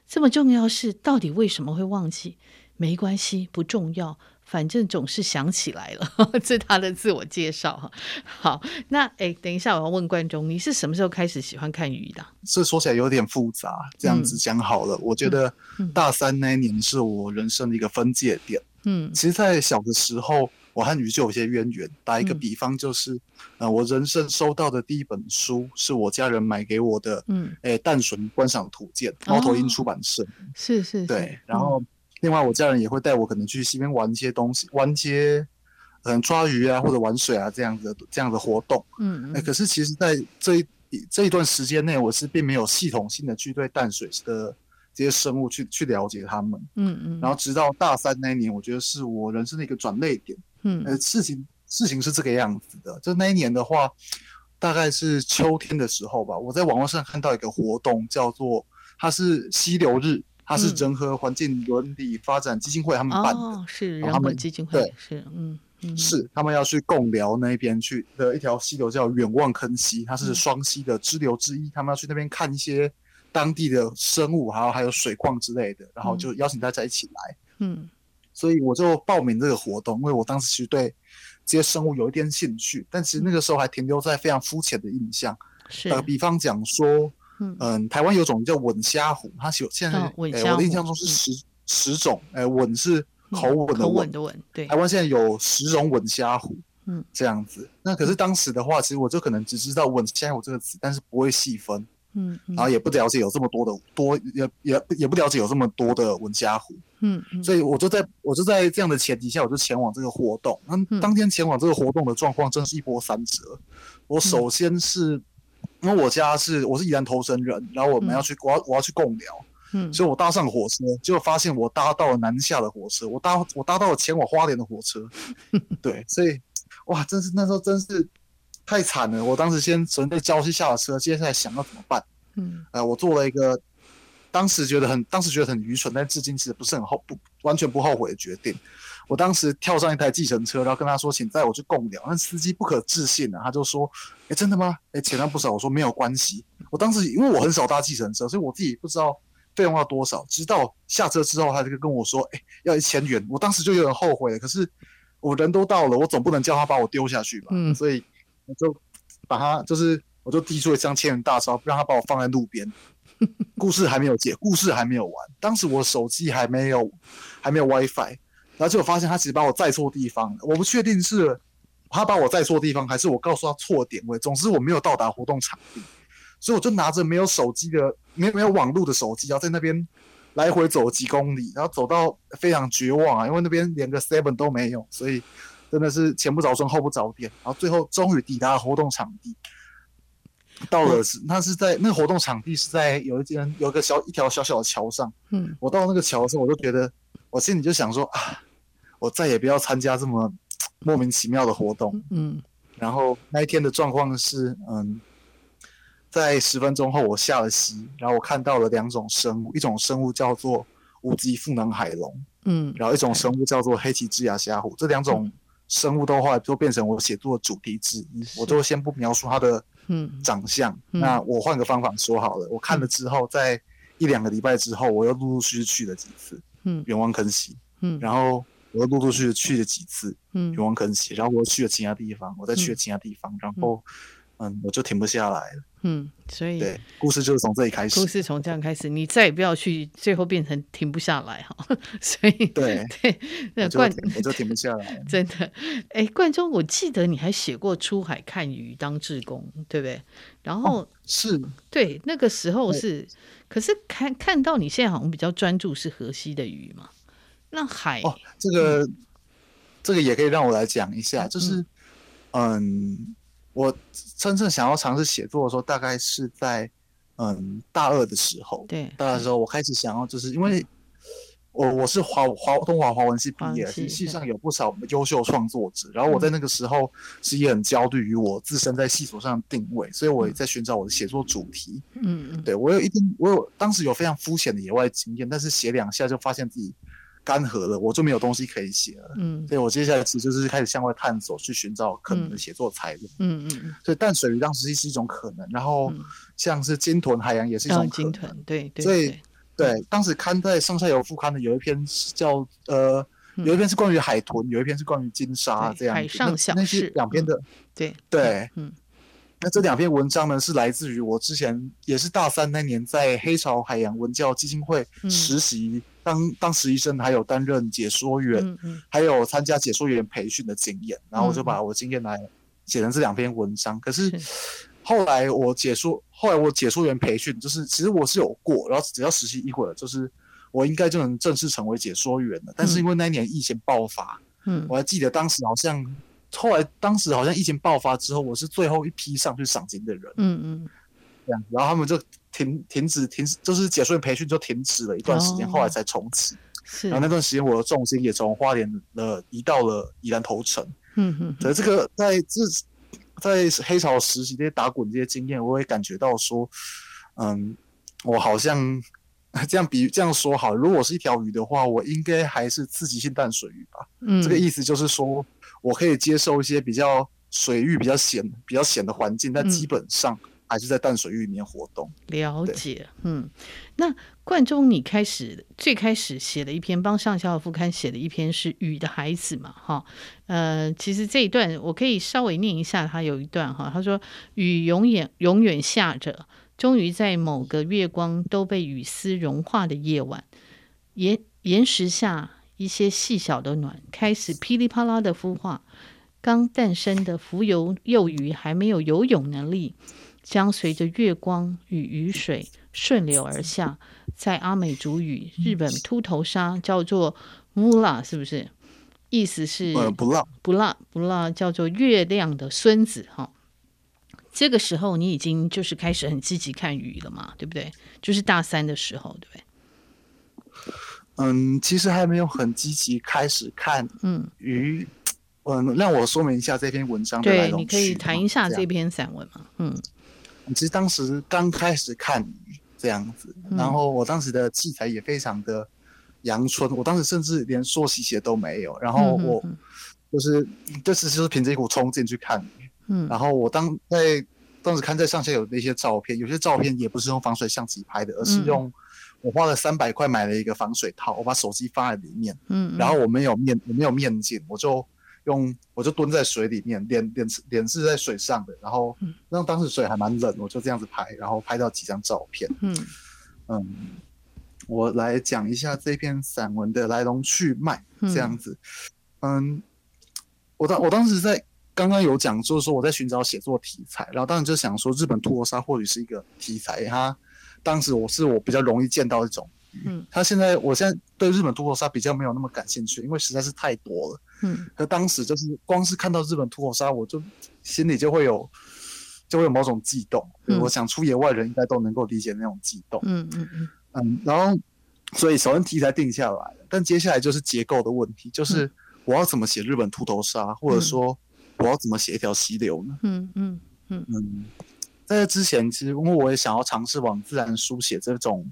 这么重要是，到底为什么会忘记？没关系，不重要，反正总是想起来了。这是他的自我介绍哈。好，那哎，等一下我要问观众，你是什么时候开始喜欢看鱼的？这说起来有点复杂，这样子讲好了。嗯、我觉得大三那一年是我人生的一个分界点。嗯，其实，在小的时候。我和鱼就有些渊源。打一个比方，就是，嗯、呃，我人生收到的第一本书是我家人买给我的，嗯，诶，淡水观赏图鉴，猫头鹰出版社，是是，对。然后，另外我家人也会带我可能去溪边玩一些东西，玩一些，嗯，抓鱼啊或者玩水啊这样子的这样的活动，嗯，诶，可是其实在这一这一段时间内，我是并没有系统性的去对淡水的这些生物去去了解它们，嗯嗯。然后直到大三那一年，我觉得是我人生的一个转捩点。嗯，呃，事情事情是这个样子的，就那一年的话，大概是秋天的时候吧。我在网络上看到一个活动，叫做它是溪流日，它是人和环境伦理发展基金会他们办的，哦、是他们基金会，对，是嗯，嗯。是他们要去贡寮那边去的一条溪流叫远望坑溪，它是双溪的支流之一，嗯、他们要去那边看一些当地的生物，还有还有水矿之类的，然后就邀请大家一起来，嗯。嗯所以我就报名这个活动，因为我当时其实对这些生物有一点兴趣，但其实那个时候还停留在非常肤浅的印象。是，呃，比方讲说，嗯，呃、台湾有种叫吻虾虎，它有现在，哎、哦欸，我的印象中是十、嗯、十种，哎、欸，吻是口吻的吻，嗯、口吻的吻，对，台湾现在有十种吻虾虎，嗯，这样子。那可是当时的话，其实我就可能只知道吻虾虎这个词，但是不会细分。嗯，然后也不了解有这么多的多，也也也不了解有这么多的吻虾虎。嗯，所以我就在我就在这样的前提下，我就前往这个活动。那当天前往这个活动的状况真是一波三折。我首先是因为我家是我是宜兰头城人，然后我们要去我要我要去贡寮，嗯，所以我搭上火车，结果发现我搭到了南下的火车，我搭我搭到了前往花莲的火车。对，所以哇，真是那时候真是。太惨了！我当时先准备郊区下了车，接下来想要怎么办？嗯，呃，我做了一个当时觉得很当时觉得很愚蠢，但至今其实不是很后不完全不后悔的决定。我当时跳上一台计程车，然后跟他说：“请载我去贡寮。”那司机不可置信啊，他就说：“哎，真的吗？哎，钱了不少。”我说：“没有关系。”我当时因为我很少搭计程车，所以我自己不知道费用要多少。直到下车之后，他就跟我说：“哎，要一千元。”我当时就有点后悔了。可是我人都到了，我总不能叫他把我丢下去吧？嗯，所以。我就把他，就是我就递出一张千元大钞，让他把我放在路边。故事还没有结，故事还没有完。当时我手机还没有，还没有 WiFi，然后结果发现他其实把我载错地方了。我不确定是他把我载错地方，还是我告诉他错点位。总之我没有到达活动场地，所以我就拿着没有手机的、没没有网络的手机，然后在那边来回走几公里，然后走到非常绝望啊，因为那边连个 Seven 都没有，所以。真的是前不着村后不着店，然后最后终于抵达了活动场地。到了是，那是在那个活动场地是在有一间有一个小一条小小的桥上。嗯，我到那个桥的时候，我就觉得我心里就想说啊，我再也不要参加这么 莫名其妙的活动。嗯，然后那一天的状况是，嗯，在十分钟后我下了溪，然后我看到了两种生物，一种生物叫做无脊腹能海龙，嗯，然后一种生物叫做黑鳍之牙虾虎，这两种。生物的话就变成我写作的主题之一，我就先不描述它的长相。嗯。嗯、那我换个方法说好了，我看了之后，在一两个礼拜之后，我又陆陆续续去了几次，嗯，远望坑溪，嗯，然后我又陆陆续续去了几次，嗯，远望坑溪，然后我又去了其他地方，我再去了其他地方，嗯、然后嗯，我就停不下来了。嗯，所以对，故事就是从这里开始。故事从这样开始，你再也不要去，最后变成停不下来哈。所以对对，那冠我就停不下来。真的，哎，冠中，我记得你还写过出海看鱼当志工，对不对？然后、哦、是，对，那个时候是，可是看看到你现在好像比较专注是河西的鱼嘛？那海哦，这个、嗯、这个也可以让我来讲一下，就是嗯。嗯我真正想要尝试写作的时候，大概是在嗯大二的时候。对，大二的时候我开始想要，就是因为我我是华华东华华文系毕业，其实系上有不少优秀创作者。然后我在那个时候其实也很焦虑于我自身在系所上的定位，所以我也在寻找我的写作主题。嗯嗯，对我有一定，我有当时有非常肤浅的野外经验，但是写两下就发现自己。干涸了，我就没有东西可以写了。嗯，所以我接下来其实就是开始向外探索，去寻找可能的写作材料。嗯嗯嗯。所以淡水鱼当时是一种可能，然后像是鲸豚海洋也是一种可能。鲸豚，对对。所以对，当时刊在上下游副刊的有一篇叫呃，有一篇是关于海豚，有一篇是关于金沙这样。海上小事。那是两篇的，对对，嗯。那这两篇文章呢，是来自于我之前也是大三那年在黑潮海洋文教基金会实习，嗯、当当实习生，还有担任解说员，嗯嗯、还有参加解说员培训的经验。然后我就把我经验来写成这两篇文章。嗯、可是后来我解说，后来我解说员培训，就是其实我是有过，然后只要实习一会儿，就是我应该就能正式成为解说员了。但是因为那一年疫情爆发，嗯，我还记得当时好像。后来，当时好像疫情爆发之后，我是最后一批上去赏金的人。嗯嗯，这样，然后他们就停停止停止，就是解说员培训就停止了一段时间，哦、后来才重启。是，然后那段时间我的重心也从花莲了移到了宜兰头城。嗯嗯，所以这个在这在黑潮实习这些打滚这些经验，我会感觉到说，嗯，我好像 这样比这样说好，如果是一条鱼的话，我应该还是刺激性淡水鱼吧。嗯，这个意思就是说。我可以接受一些比较水域比较险、比较险的环境，但基本上还是在淡水域里面活动。嗯、了解，嗯，那冠中，你开始最开始写了一篇帮上校副刊写的一篇是《雨的孩子》嘛？哈，呃，其实这一段我可以稍微念一下，他有一段哈，他说：“雨永远永远下着，终于在某个月光都被雨丝融化的夜晚，岩岩石下。”一些细小的卵开始噼里啪啦的孵化，刚诞生的浮游幼鱼还没有游泳能力，将随着月光与雨水顺流而下。在阿美族语，日本秃头鲨叫做乌拉，是不是？意思是不辣不辣不辣，叫做月亮的孙子哈。这个时候你已经就是开始很积极看鱼了嘛，对不对？就是大三的时候，对不对？嗯，其实还没有很积极开始看嗯鱼。嗯，嗯，让我说明一下这篇文章的来龙去。对，你可以谈一下这篇散文吗？嗯，其实当时刚开始看鱼这样子，然后我当时的器材也非常的阳春，我当时甚至连溯溪鞋都没有，然后我就是就是就是凭着一股冲劲去看鱼。嗯，然后我当在当时看在上下有那些照片，有些照片也不是用防水相机拍的，而是用。我花了三百块买了一个防水套，我把手机放在里面，嗯，嗯，然后我没有面，我没有面镜，我就用，我就蹲在水里面，脸脸脸是在水上的，然后，那当时水还蛮冷，我就这样子拍，然后拍到几张照片，嗯。嗯，我来讲一下这篇散文的来龙去脉，这样子，嗯，嗯，我当我当时在刚刚有讲，就是说我在寻找写作题材，然后当时就想说日本秃头鲨或许是一个题材，它。当时我是我比较容易见到一种。鱼，嗯，他现在我现在对日本秃头鲨比较没有那么感兴趣，因为实在是太多了，嗯，可当时就是光是看到日本秃头鲨，我就心里就会有就会有某种悸动，嗯，我想出野外人应该都能够理解那种悸动，嗯嗯嗯。嗯，然后所以首先题材定下来了，但接下来就是结构的问题，就是我要怎么写日本秃头鲨，或者说我要怎么写一条溪流呢？嗯嗯嗯嗯。嗯在这之前，其实因为我也想要尝试往自然书写这种，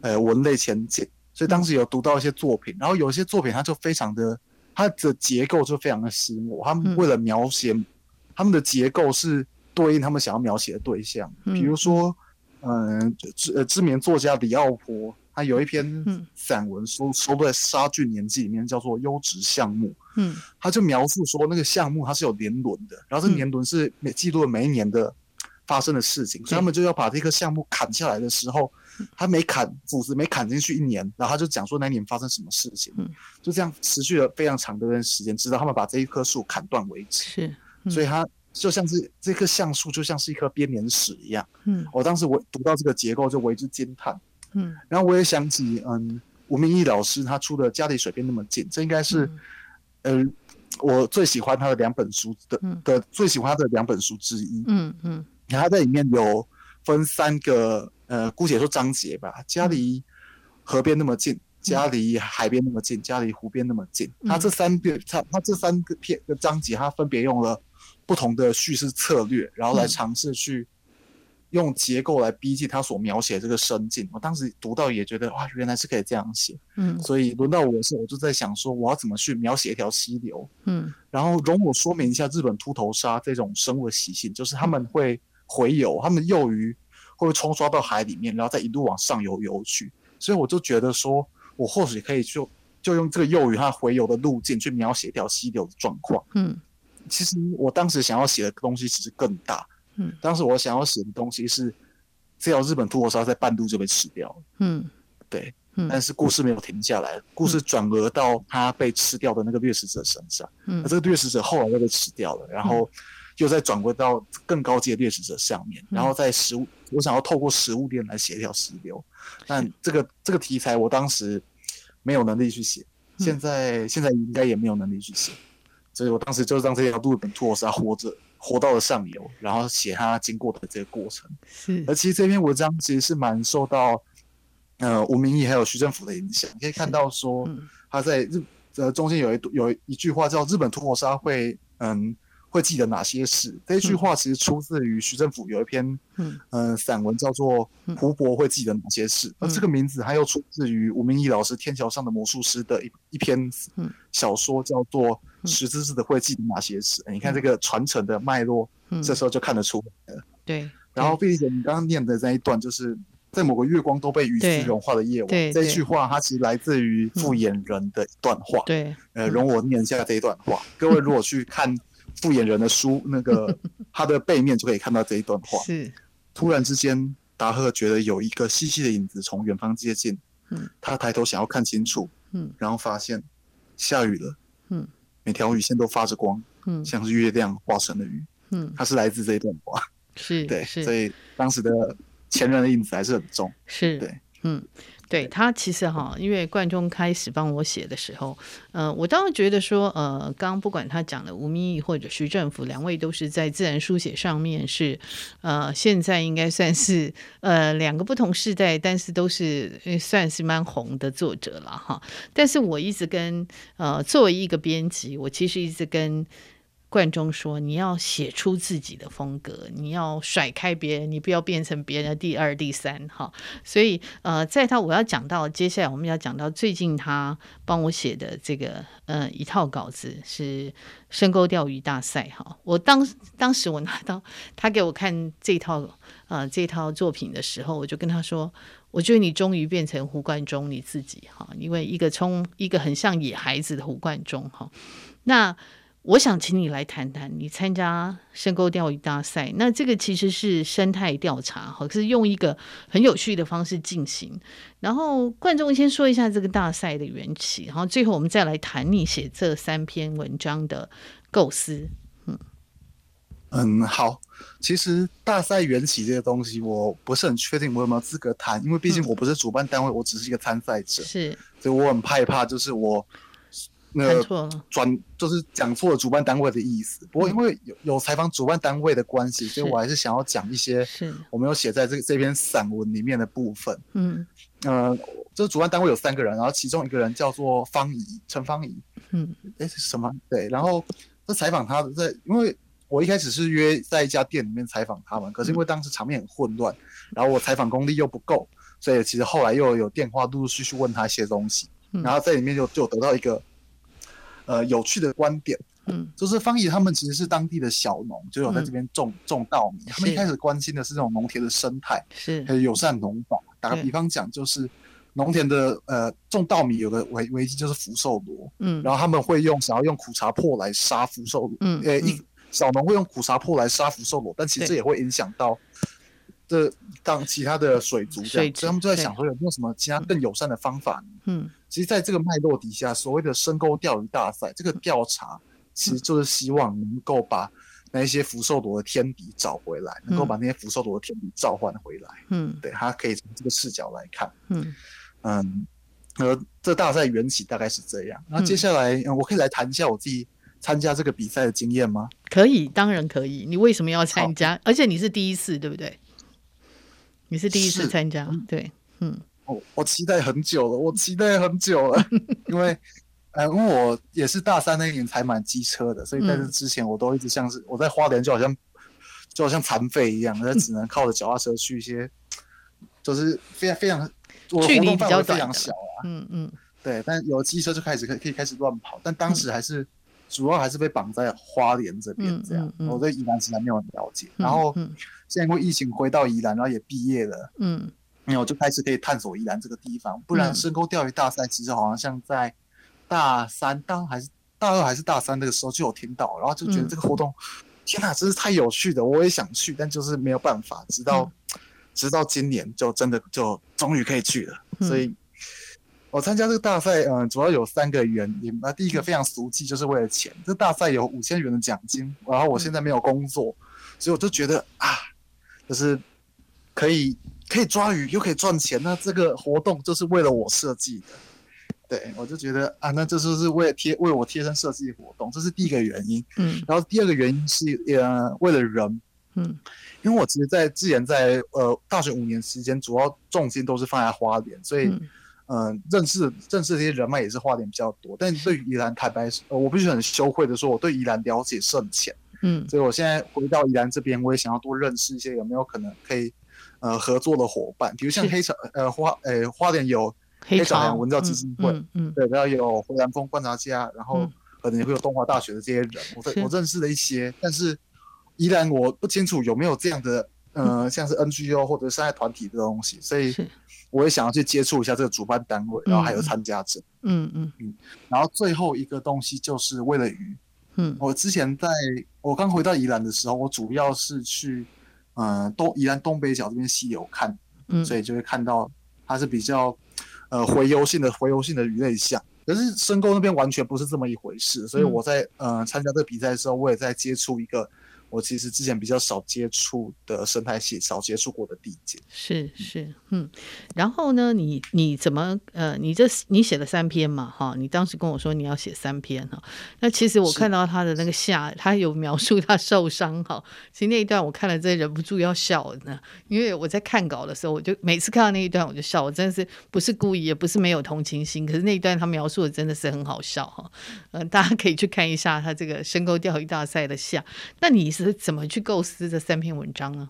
呃，文类前进，所以当时有读到一些作品，然后有一些作品它就非常的，它的结构就非常的吸引我。他们为了描写，他们的结构是对应他们想要描写的对象，比如说，嗯，知呃知名作家李奥波，他有一篇散文收收在《杀菌年纪》里面，叫做《优质项目》。嗯，他就描述说那个项目它是有年轮的，然后这年轮是每记录了每一年的。发生的事情，所以他们就要把这个项目砍下来的时候，他没砍斧子没砍进去一年，然后他就讲说那年发生什么事情，就这样持续了非常长的一段时间，直到他们把这一棵树砍断为止。是，所以它就像是这棵橡树，就像是一颗编年史一样。嗯，我当时我读到这个结构就为之惊叹。嗯，然后我也想起，嗯，吴明义老师他出的《家离水边那么近》，这应该是，嗯。呃我最喜欢他的两本书的的最喜欢他的两本书之一。嗯嗯，他在里面有分三个呃，姑且说章节吧。家离河边那么近，家离海边那么近，家离湖边那么近。它这三个它它这三个篇的章节，它分别用了不同的叙事策略，然后来尝试去。用结构来逼近他所描写这个深境，我当时读到也觉得哇，原来是可以这样写。嗯，所以轮到我的时候，我就在想说，我要怎么去描写一条溪流？嗯，然后容我说明一下日本秃头鲨这种生物的习性，就是他们会洄游，他们的幼鱼会冲刷到海里面，然后再一路往上游游去。所以我就觉得说，我或许可以就就用这个幼鱼它洄游的路径去描写一条溪流的状况。嗯，其实我当时想要写的东西其实更大。嗯，当时我想要写的东西是，这条日本吐火鲨在半路就被吃掉了。嗯，对，嗯，但是故事没有停下来，故事转而到它被吃掉的那个掠食者身上。嗯，那这个掠食者后来又被吃掉了，然后又再转回到更高阶的掠食者上面，然后在食物，我想要透过食物链来协调食流，但这个这个题材我当时没有能力去写，现在现在应该也没有能力去写，所以我当时就让这条路本秃头鲨活着。活到了上游，然后写他经过的这个过程。是，而其实这篇文章其实是蛮受到呃吴明义还有徐政府的影响。你可以看到说，他在日呃中间有一有一句话叫“日本秃头鲨会嗯会记得哪些事”。这一句话其实出自于徐政府有一篇嗯、呃、散文叫做《湖泊会记得哪些事》，而这个名字还又出自于吴明义老师《天桥上的魔术师》的一一篇小说叫做。石之子的会记得哪些事？你看这个传承的脉络，嗯、这时候就看得出来了。嗯、对。然后，并且你刚刚念的那一段，就是在某个月光都被雨丝融化的夜晚，这句话它其实来自于复眼人的一段话。对。呃，容我念一下这一段话。各位如果去看复眼人的书，那个 他的背面就可以看到这一段话。是。突然之间，达赫觉得有一个细细的影子从远方接近。嗯。他抬头想要看清楚。嗯。然后发现下雨了。嗯。每条雨线都发着光，嗯，像是月亮化成的雨，嗯，它是来自这一段话，是对，所以当时的前人的影子还是很重，是对，嗯。对他其实哈，因为冠中开始帮我写的时候，呃，我当然觉得说，呃，刚刚不管他讲的吴明义或者徐政府两位都是在自然书写上面是，呃，现在应该算是呃两个不同世代，但是都是算是蛮红的作者了哈。但是我一直跟呃作为一个编辑，我其实一直跟。贯中说：“你要写出自己的风格，你要甩开别人，你不要变成别人的第二、第三。”哈，所以呃，在他我要讲到接下来我们要讲到最近他帮我写的这个呃一套稿子是深沟钓鱼大赛。哈，我当当时我拿到他给我看这套呃这套作品的时候，我就跟他说：“我觉得你终于变成胡冠中你自己哈，因为一个从一个很像野孩子的胡冠中哈，那。”我想请你来谈谈你参加深沟钓鱼大赛，那这个其实是生态调查，哈，是用一个很有趣的方式进行。然后观众先说一下这个大赛的缘起，然后最后我们再来谈你写这三篇文章的构思。嗯嗯，好，其实大赛缘起这个东西，我不是很确定我有没有资格谈，因为毕竟我不是主办单位，我只是一个参赛者，是，所以我很害怕，就是我。那个转就是讲错了主办单位的意思，不过因为有有采访主办单位的关系，所以我还是想要讲一些我没有写在这这篇散文里面的部分。嗯，呃，这主办单位有三个人，然后其中一个人叫做方怡，陈方怡。嗯，哎，什么？对，然后这采访他在，因为我一开始是约在一家店里面采访他们，可是因为当时场面很混乱，然后我采访功力又不够，所以其实后来又有电话陆陆续续问他一些东西，然后在里面就就得到一个。呃，有趣的观点，嗯，就是方怡他们其实是当地的小农，就有在这边种、嗯、种稻米。他们一开始关心的是这种农田的生态，是。还有友善农法。打个比方讲，就是农田的呃种稻米有个危危机就是福寿螺，嗯，然后他们会用想要用苦茶粕来杀福寿螺，嗯，呃一小农会用苦茶粕来杀福寿螺，但其实这也会影响到这当其他的水族这样，所以他们就在想说有没有什么其他更友善的方法？嗯，其实在这个脉络底下，所谓的深沟钓鱼大赛这个调查，其实就是希望能够把那一些福寿螺的天敌找回来，能够把那些福寿螺的天敌召唤回来。嗯，对，他可以从这个视角来看。嗯嗯。呃，这大赛缘起大概是这样。那接下来，嗯，我可以来谈一下我自己参加这个比赛的经验吗？可以，当然可以。你为什么要参加？而且你是第一次，对不对？你是第一次参加，对，嗯。我我期待很久了，我期待很久了，因为，呃，因为我也是大三那一年才买机车的，所以在这之前我都一直像是我在花莲就好像就好像残废一样，那只能靠着脚踏车去一些，就是非常非常。距离比较非常小啊，嗯嗯，对，但有机车就开始可以可以开始乱跑，但当时还是、嗯、主要还是被绑在花莲这边这样，嗯嗯。嗯、我对宜兰其实还没有很了解，嗯、然后现在因为疫情回到宜兰，然后也毕业了，嗯，然后我就开始可以探索宜兰这个地方，不然深沟钓鱼大赛其实好像像在大三当还是大二还是大三那个时候就有听到，然后就觉得这个活动，嗯、天哪，真是太有趣的，我也想去，但就是没有办法，直到。嗯。直到今年就真的就终于可以去了，嗯、所以我参加这个大赛，嗯，主要有三个原因。那第一个非常俗气，就是为了钱。这大赛有五千元的奖金，然后我现在没有工作，嗯、所以我就觉得啊，就是可以可以抓鱼又可以赚钱，那这个活动就是为了我设计的。对，我就觉得啊，那这就是为了贴为我贴身设计活动，这是第一个原因。嗯，然后第二个原因是呃，为了人。嗯。因为我其实，在之前在呃大学五年时间，主要重心都是放在花莲，所以，嗯、呃，认识认识这些人脉也是花点比较多。但对于宜兰，坦白我必须很羞愧的说，我对宜兰了解甚浅。嗯，所以我现在回到宜兰这边，我也想要多认识一些有没有可能可以呃合作的伙伴，比如像黑潮呃花呃花莲有黑潮阳文教基金会，嗯，对，然后有回南风观察家，然后可能也会有东华大学的这些人，我是。我认识了一些，但是。宜兰我不清楚有没有这样的，呃，像是 NGO 或者是爱团体的东西，所以我也想要去接触一下这个主办单位，然后还有参加者。嗯嗯嗯。然后最后一个东西就是为了鱼。嗯。我之前在我刚回到宜兰的时候，我主要是去，呃，东宜兰东北角这边溪流看，嗯，所以就会看到它是比较，呃，洄游性的洄游性的鱼类项。可是深沟那边完全不是这么一回事，所以我在呃参加这个比赛的时候，我也在接触一个。我其实之前比较少接触的生态系，少接触过的地界。是是，嗯，然后呢，你你怎么呃，你这你写了三篇嘛，哈，你当时跟我说你要写三篇哈，那其实我看到他的那个下，他有描述他受伤哈，其实那一段我看了真忍不住要笑呢，因为我在看稿的时候，我就每次看到那一段我就笑，我真的是不是故意，也不是没有同情心，可是那一段他描述的真的是很好笑哈，嗯、呃，大家可以去看一下他这个深沟钓鱼大赛的下，那你是。怎么去构思这三篇文章呢？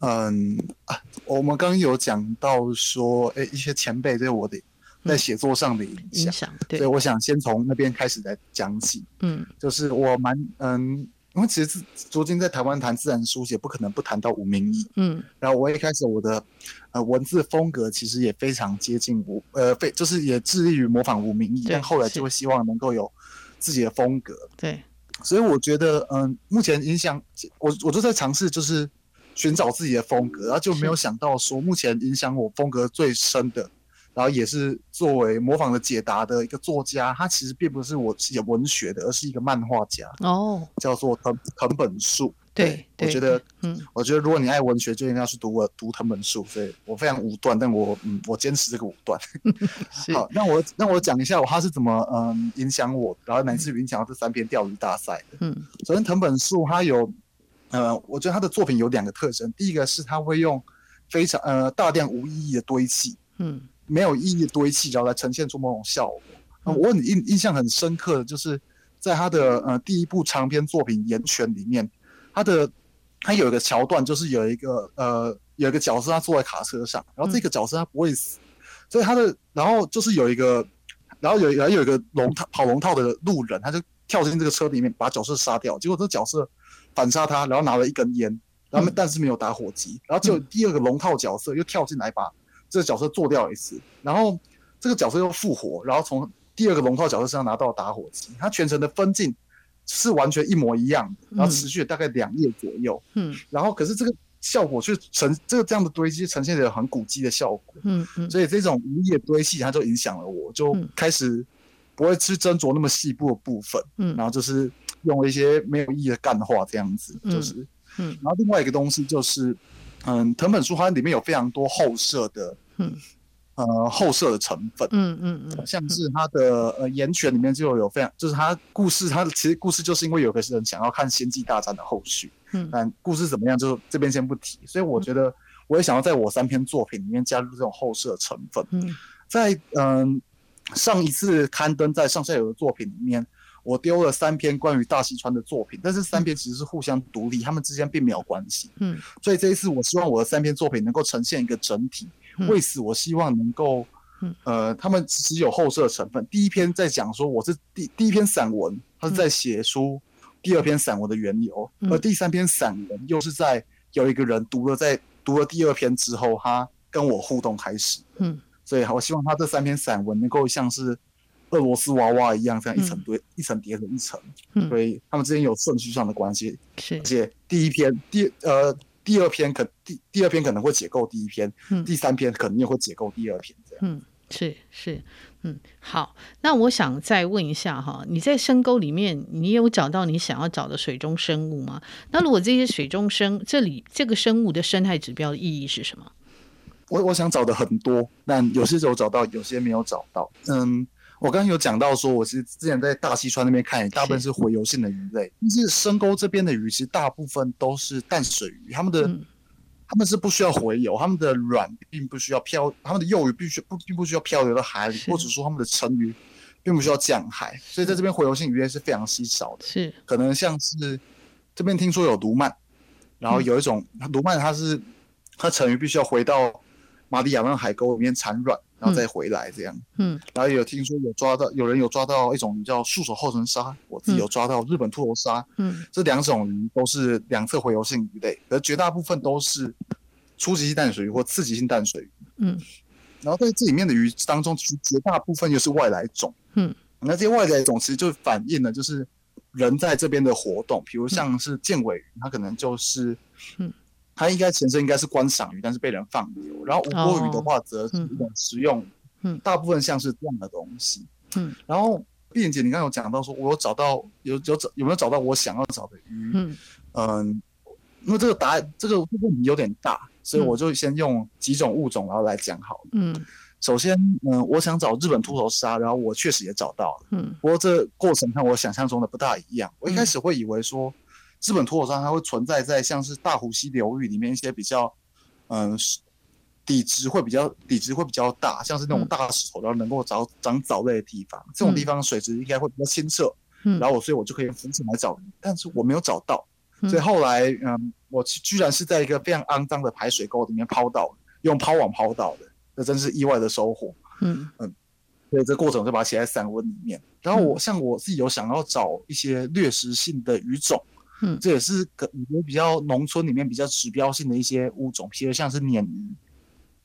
嗯啊，我们刚刚有讲到说，哎，一些前辈对我的在写作上的影响，对，所以我想先从那边开始来讲起。嗯，就是我蛮嗯，因为其实如今在台湾谈自然书写，不可能不谈到吴明义。嗯，然后我一开始我的呃文字风格其实也非常接近吴呃，非就是也致力于模仿吴明义，但后来就会希望能够有自己的风格。对。所以我觉得，嗯，目前影响我，我就在尝试，就是寻找自己的风格，然后就没有想到说，目前影响我风格最深的，然后也是作为模仿的解答的一个作家，他其实并不是我写文学的，而是一个漫画家哦，叫做藤藤本树。对，对我觉得，嗯，我觉得如果你爱文学，就应该要去读我读藤本树。所以我非常武断，但我嗯，我坚持这个武断。好，那我那我讲一下我他是怎么嗯影响我，然后乃至于影响到这三篇钓鱼大赛的。嗯，首先藤本树他有，呃，我觉得他的作品有两个特征，第一个是他会用非常呃大量无意义的堆砌，嗯，没有意义的堆砌，然后来呈现出某种效果。嗯，我很印印象很深刻的就是在他的呃第一部长篇作品《岩泉》里面。他的他有一个桥段，就是有一个呃有一个角色，他坐在卡车上，然后这个角色他不会死，嗯、所以他的然后就是有一个，然后有然后有一个龙套跑龙套的路人，他就跳进这个车里面把角色杀掉，结果这个角色反杀他，然后拿了一根烟，然后但是没有打火机，然后就第二个龙套角色又跳进来把这个角色做掉一次，然后这个角色又复活，然后从第二个龙套角色身上拿到打火机，他全程的分镜。是完全一模一样的，然后持续了大概两页左右。嗯，然后可是这个效果却呈这个这样的堆积呈现的很古迹的效果。嗯嗯，所以这种无意的堆砌，它就影响了我，就开始不会去斟酌那么细部的部分。嗯，然后就是用了一些没有意义的干话这样子，就是嗯，然后另外一个东西就是，嗯，藤本树它里面有非常多后设的，嗯。呃，后设的成分，嗯嗯嗯，像是他的呃岩泉里面就有非常，就是他故事，他的其实故事就是因为有个人想要看《星际大战》的后续，嗯，但故事怎么样就这边先不提，所以我觉得我也想要在我三篇作品里面加入这种后设成分，嗯，在嗯、呃、上一次刊登在上下游的作品里面，我丢了三篇关于大西川的作品，但是三篇其实是互相独立，他们之间并没有关系，嗯，所以这一次我希望我的三篇作品能够呈现一个整体。为此，我希望能够，呃，他们只有后设成分。第一篇在讲说我是第第一篇散文，他是在写出第二篇散文的缘由，而第三篇散文又是在有一个人读了在读了第二篇之后，他跟我互动开始。嗯，所以我希望他这三篇散文能够像是俄罗斯娃娃一样，这样一层堆一层叠着一层。嗯，所以他们之间有顺序上的关系。是，而且第一篇第呃。第二篇可第第二篇可能会解构第一篇，嗯，第三篇可能又会解构第二篇，这样。嗯，是是，嗯，好。那我想再问一下哈，你在深沟里面，你有找到你想要找的水中生物吗？那如果这些水中生这里这个生物的生态指标的意义是什么？我我想找的很多，但有些时候找到，有些没有找到。嗯。我刚刚有讲到说，我是之前在大西川那边看，大部分是洄游性的鱼类。但是深沟这边的鱼，其实大部分都是淡水鱼，它们的它们是不需要洄游，它们的卵并不需要漂，它们的幼鱼必须不并不需要漂流到海里，或者说它们的成鱼并不需要降海，所以在这边洄游性鱼类是非常稀少的。是，可能像是这边听说有鲈鳗，然后有一种鲈鳗，它是它成鱼必须要回到马里亚纳海沟里面产卵。然后再回来这样，嗯，然后有听说有抓到，有人有抓到一种叫束手后尘鲨，我自己有抓到日本秃头鲨，嗯，这两种鱼都是两侧洄游性鱼类，而绝大部分都是初级性淡水鱼或次级性淡水鱼，嗯，然后在这里面的鱼当中，其实绝大部分又是外来种，嗯，那这些外来种其实就反映了就是人在这边的活动，比如像是剑尾鱼，它可能就是，嗯。它应该前身应该是观赏鱼，但是被人放流。然后吴郭鱼的话，则是一种食用，嗯，大部分像是这样的东西。嗯，然后碧莲姐，你刚刚有讲到说，我有找到有有找有没有找到我想要找的鱼？嗯嗯，因为这个答案这个问题有点大，所以我就先用几种物种然后来讲好了。嗯，首先，嗯，我想找日本秃头鲨，然后我确实也找到了。嗯，不过这过程和我想象中的不大一样。我一开始会以为说。日本脱口商它会存在在像是大湖溪流域里面一些比较，嗯、呃，底质会比较底质会比较大，像是那种大石头，然后能够长长藻类的地方，这种地方水质应该会比较清澈，嗯，然后我所以我就可以浮潜来找鱼，但是我没有找到，所以后来嗯，我居然是在一个非常肮脏的排水沟里面抛到，用抛网抛到的，这真是意外的收获，嗯。嗯，所以这过程我就把它写在散文里面，然后我像我自己有想要找一些掠食性的鱼种。嗯，这也是个我觉得比较农村里面比较指标性的一些物种，譬如像是鲶鱼、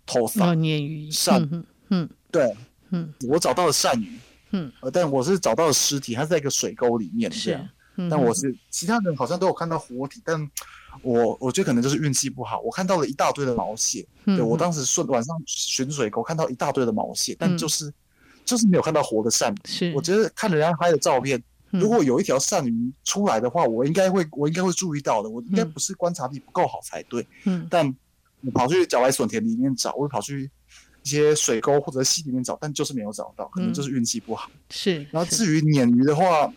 头发、鲶鱼、鳝，嗯，嗯对，嗯，我找到了鳝鱼，嗯，但我是找到了尸体，它是在一个水沟里面这样，但我是其他人好像都有看到活体，但我我觉得可能就是运气不好，我看到了一大堆的毛蟹，嗯、对我当时顺晚上巡水沟看到一大堆的毛蟹，但就是、嗯、就是没有看到活的鳝鱼，是，我觉得看人家拍的照片。如果有一条鳝鱼出来的话，我应该会，我应该会注意到的。我应该不是观察力不够好才对。嗯。但我跑去茭白笋田里面找，我跑去一些水沟或者溪里面找，但就是没有找到，可能就是运气不好。是。然后至于鲶鱼的话，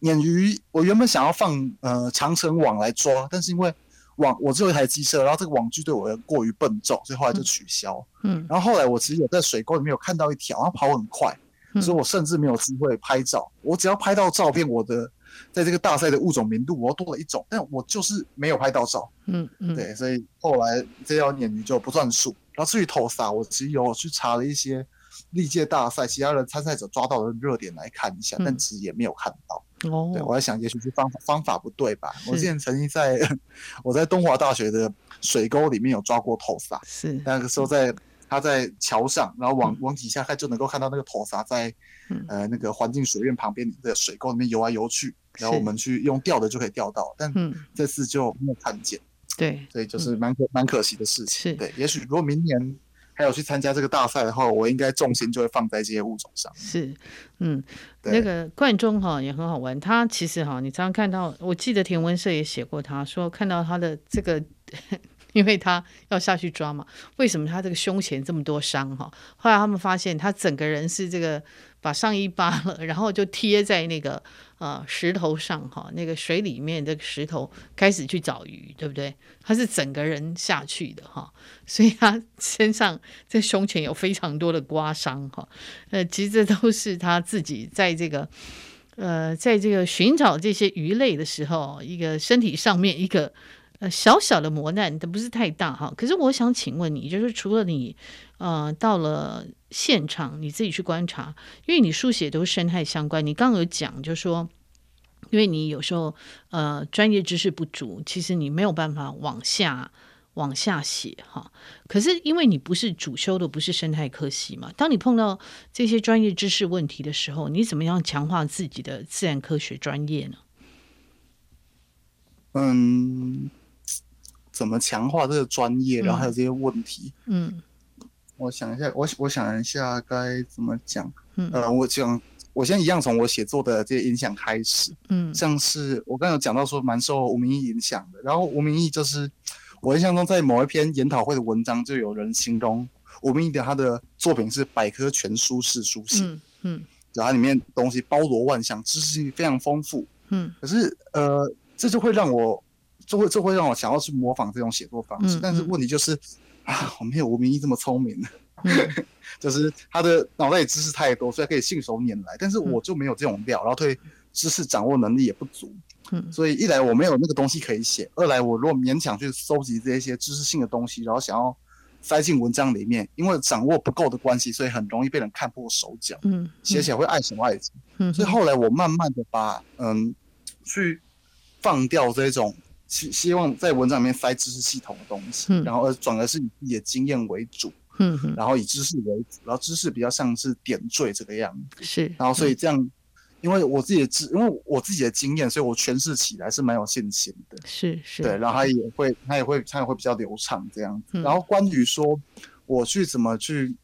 鲶鱼我原本想要放呃长绳网来抓，但是因为网我只有一台机车，然后这个网具对我过于笨重，所以后来就取消。嗯。然后后来我其实有在水沟里面有看到一条，然后跑很快。所以我甚至没有机会拍照，我只要拍到照片，我的在这个大赛的物种名度我多了一种，但我就是没有拍到照。嗯嗯，对，所以后来这条鲶鱼就不算数。然后至于头撒，我其实有去查了一些历届大赛其他的参赛者抓到的热点来看一下，但其实也没有看到。哦，对，我在想，也许是方法方法不对吧？我之前曾经在 我在东华大学的水沟里面有抓过头鲨，是那个时候在。他在桥上，然后往往底下看就能够看到那个头纱在，嗯、呃那个环境水院旁边的水沟里面游来游去，然后我们去用钓的就可以钓到，但这次就没有看见。对，所以就是蛮可蛮可惜的事情。是对，也许如果明年还有去参加这个大赛的话，我应该重心就会放在这些物种上。是，嗯，那个冠中哈也很好玩。他其实哈，你常常看到，我记得田文社也写过，他说看到他的这个。因为他要下去抓嘛，为什么他这个胸前这么多伤哈？后来他们发现他整个人是这个把上衣扒了，然后就贴在那个呃石头上哈，那个水里面这个石头开始去找鱼，对不对？他是整个人下去的哈，所以他身上这胸前有非常多的刮伤哈。呃，其实这都是他自己在这个呃在这个寻找这些鱼类的时候，一个身体上面一个。呃，小小的磨难，但不是太大哈。可是我想请问你，就是除了你，呃，到了现场你自己去观察，因为你书写都是生态相关，你刚刚有讲，就是说，因为你有时候呃专业知识不足，其实你没有办法往下往下写哈。可是因为你不是主修的，不是生态科系嘛，当你碰到这些专业知识问题的时候，你怎么样强化自己的自然科学专业呢？嗯。怎么强化这个专业，然后还有这些问题。嗯，我想一下，我我想一下该怎么讲。嗯，呃，我讲，我先一样从我写作的这些影响开始。嗯，像是我刚才有讲到说蛮受吴明义影响的，然后吴明义就是我印象中在某一篇研讨会的文章就有人形容吴明义的他的作品是百科全书式书写。嗯嗯，然后里面东西包罗万象，知识性非常丰富。嗯，可是呃，这就会让我。这会这会让我想要去模仿这种写作方式，但是问题就是啊，我没有吴明义这么聪明，嗯、就是他的脑袋里知识太多，所以可以信手拈来，但是我就没有这种料，然后对知识掌握能力也不足，嗯、所以一来我没有那个东西可以写，二来我如果勉强去搜集这些知识性的东西，然后想要塞进文章里面，因为掌握不够的关系，所以很容易被人看破手脚，嗯，嗯。写起来会碍手碍脚，嗯，所以后来我慢慢的把嗯去放掉这种。希希望在文章里面塞知识系统的东西，嗯、然后而转而是以自己的经验为主，嗯，然后以知识为主，然后知识比较像是点缀这个样子，是，然后所以这样，嗯、因为我自己的知，因为我自己的经验，所以我诠释起来是蛮有信心的，是是，对，然后他也会，他也会，他也会比较流畅这样然后关于说我去怎么去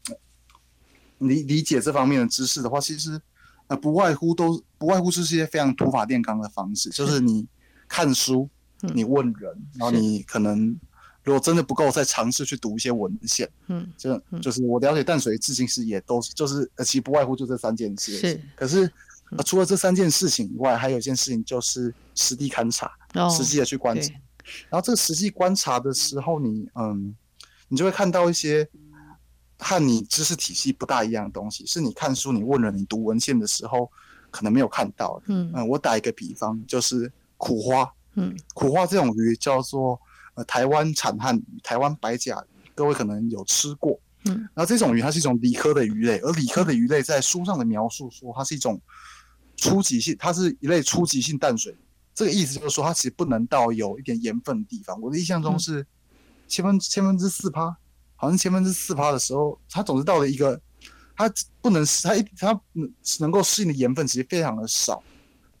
理理解这方面的知识的话，其实呃不外乎都不外乎是一些非常土法炼钢的方式，就是你看书。你问人，然后你可能如果真的不够，再尝试去读一些文献。嗯，就就是我了解淡水至今是也都是就是呃，其实不外乎就这三件事。是，可是呃，除了这三件事情以外，还有一件事情就是实地勘察，实际的去观察。然后这个实际观察的时候，你嗯，你就会看到一些和你知识体系不大一样的东西，是你看书、你问人、你读文献的时候可能没有看到的。嗯嗯，我打一个比方，就是苦花。嗯，苦花这种鱼叫做呃台湾产汉鱼，台湾白甲鱼，各位可能有吃过。嗯，然后这种鱼它是一种鲤科的鱼类，而鲤科的鱼类在书上的描述说它是一种初级性，它是一类初级性淡水。这个意思就是说它其实不能到有一点盐分的地方。我的印象中是千分千分之四趴，好像千分之四趴的时候，它总是到了一个它不能它一它能够适应的盐分其实非常的少。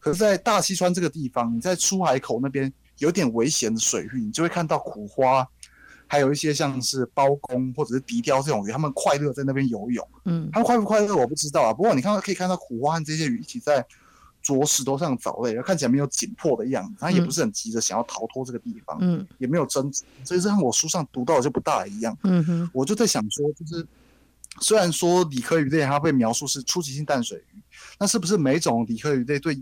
可是，在大溪川这个地方，你在出海口那边有点危险的水域，你就会看到苦花，还有一些像是包公或者是笛雕这种鱼，他们快乐在那边游泳。嗯，他们快不快乐我不知道啊。不过你看到可以看到苦花和这些鱼一起在啄石头上藻类，看起来没有紧迫的样子，他也不是很急着想要逃脱这个地方，嗯，也没有争执，所以这和我书上读到的就不大一样。嗯哼，我就在想说，就是虽然说理科鱼类它被描述是初级性淡水鱼，那是不是每种理科鱼类对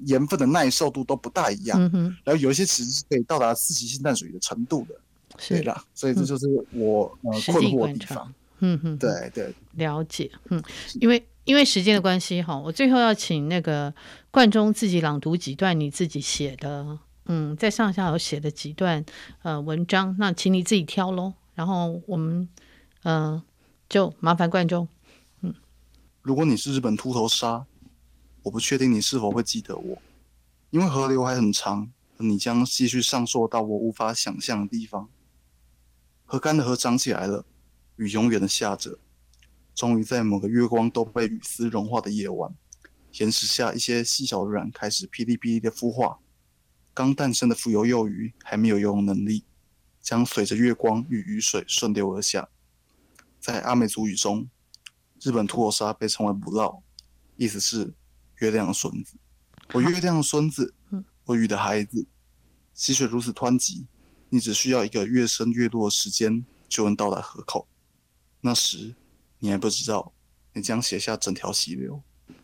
盐分的耐受度都不大一样，嗯、然后有一些其实是可以到达四级性淡水鱼的程度的，是对啦，所以这就是我、嗯、呃困惑的地方。嗯哼，对对，了解。嗯，因为因为时间的关系哈，我最后要请那个冠中自己朗读几段你自己写的，嗯，在上下有写的几段呃文章，那请你自己挑喽。然后我们嗯、呃，就麻烦冠中。嗯，如果你是日本秃头鲨。我不确定你是否会记得我，因为河流还很长，你将继续上溯到我无法想象的地方。河干的河涨起来了，雨永远的下着。终于在某个月光都被雨丝融化的夜晚，岩石下一些细小的卵开始噼里噼里的孵化。刚诞生的浮游幼鱼还没有游泳能力，将随着月光与雨水顺流而下。在阿美族语中，日本吐火鲨被称为“不绕”，意思是月亮的孙子。我月亮的孙子，我雨的孩子。溪水如此湍急，你只需要一个月升月落的时间就能到达河口。那时。你还不知道，你将写下整条溪流。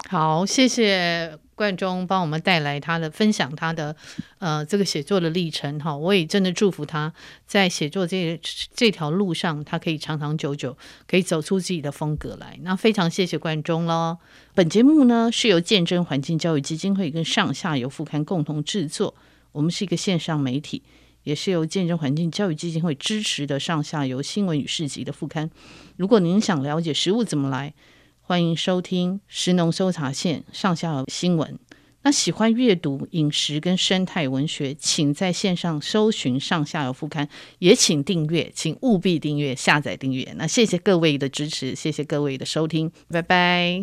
好，谢谢冠中帮我们带来他的分享，他的呃这个写作的历程哈。我也真的祝福他在写作这这条路上，他可以长长久久，可以走出自己的风格来。那非常谢谢冠中喽。本节目呢是由见证环境教育基金会跟上下游副刊共同制作，我们是一个线上媒体。也是由见证环境教育基金会支持的上下游新闻与市集的副刊。如果您想了解食物怎么来，欢迎收听食农搜查线上下新闻。那喜欢阅读饮食跟生态文学，请在线上搜寻上下游副刊，也请订阅，请务必订阅、下载订阅。那谢谢各位的支持，谢谢各位的收听，拜拜。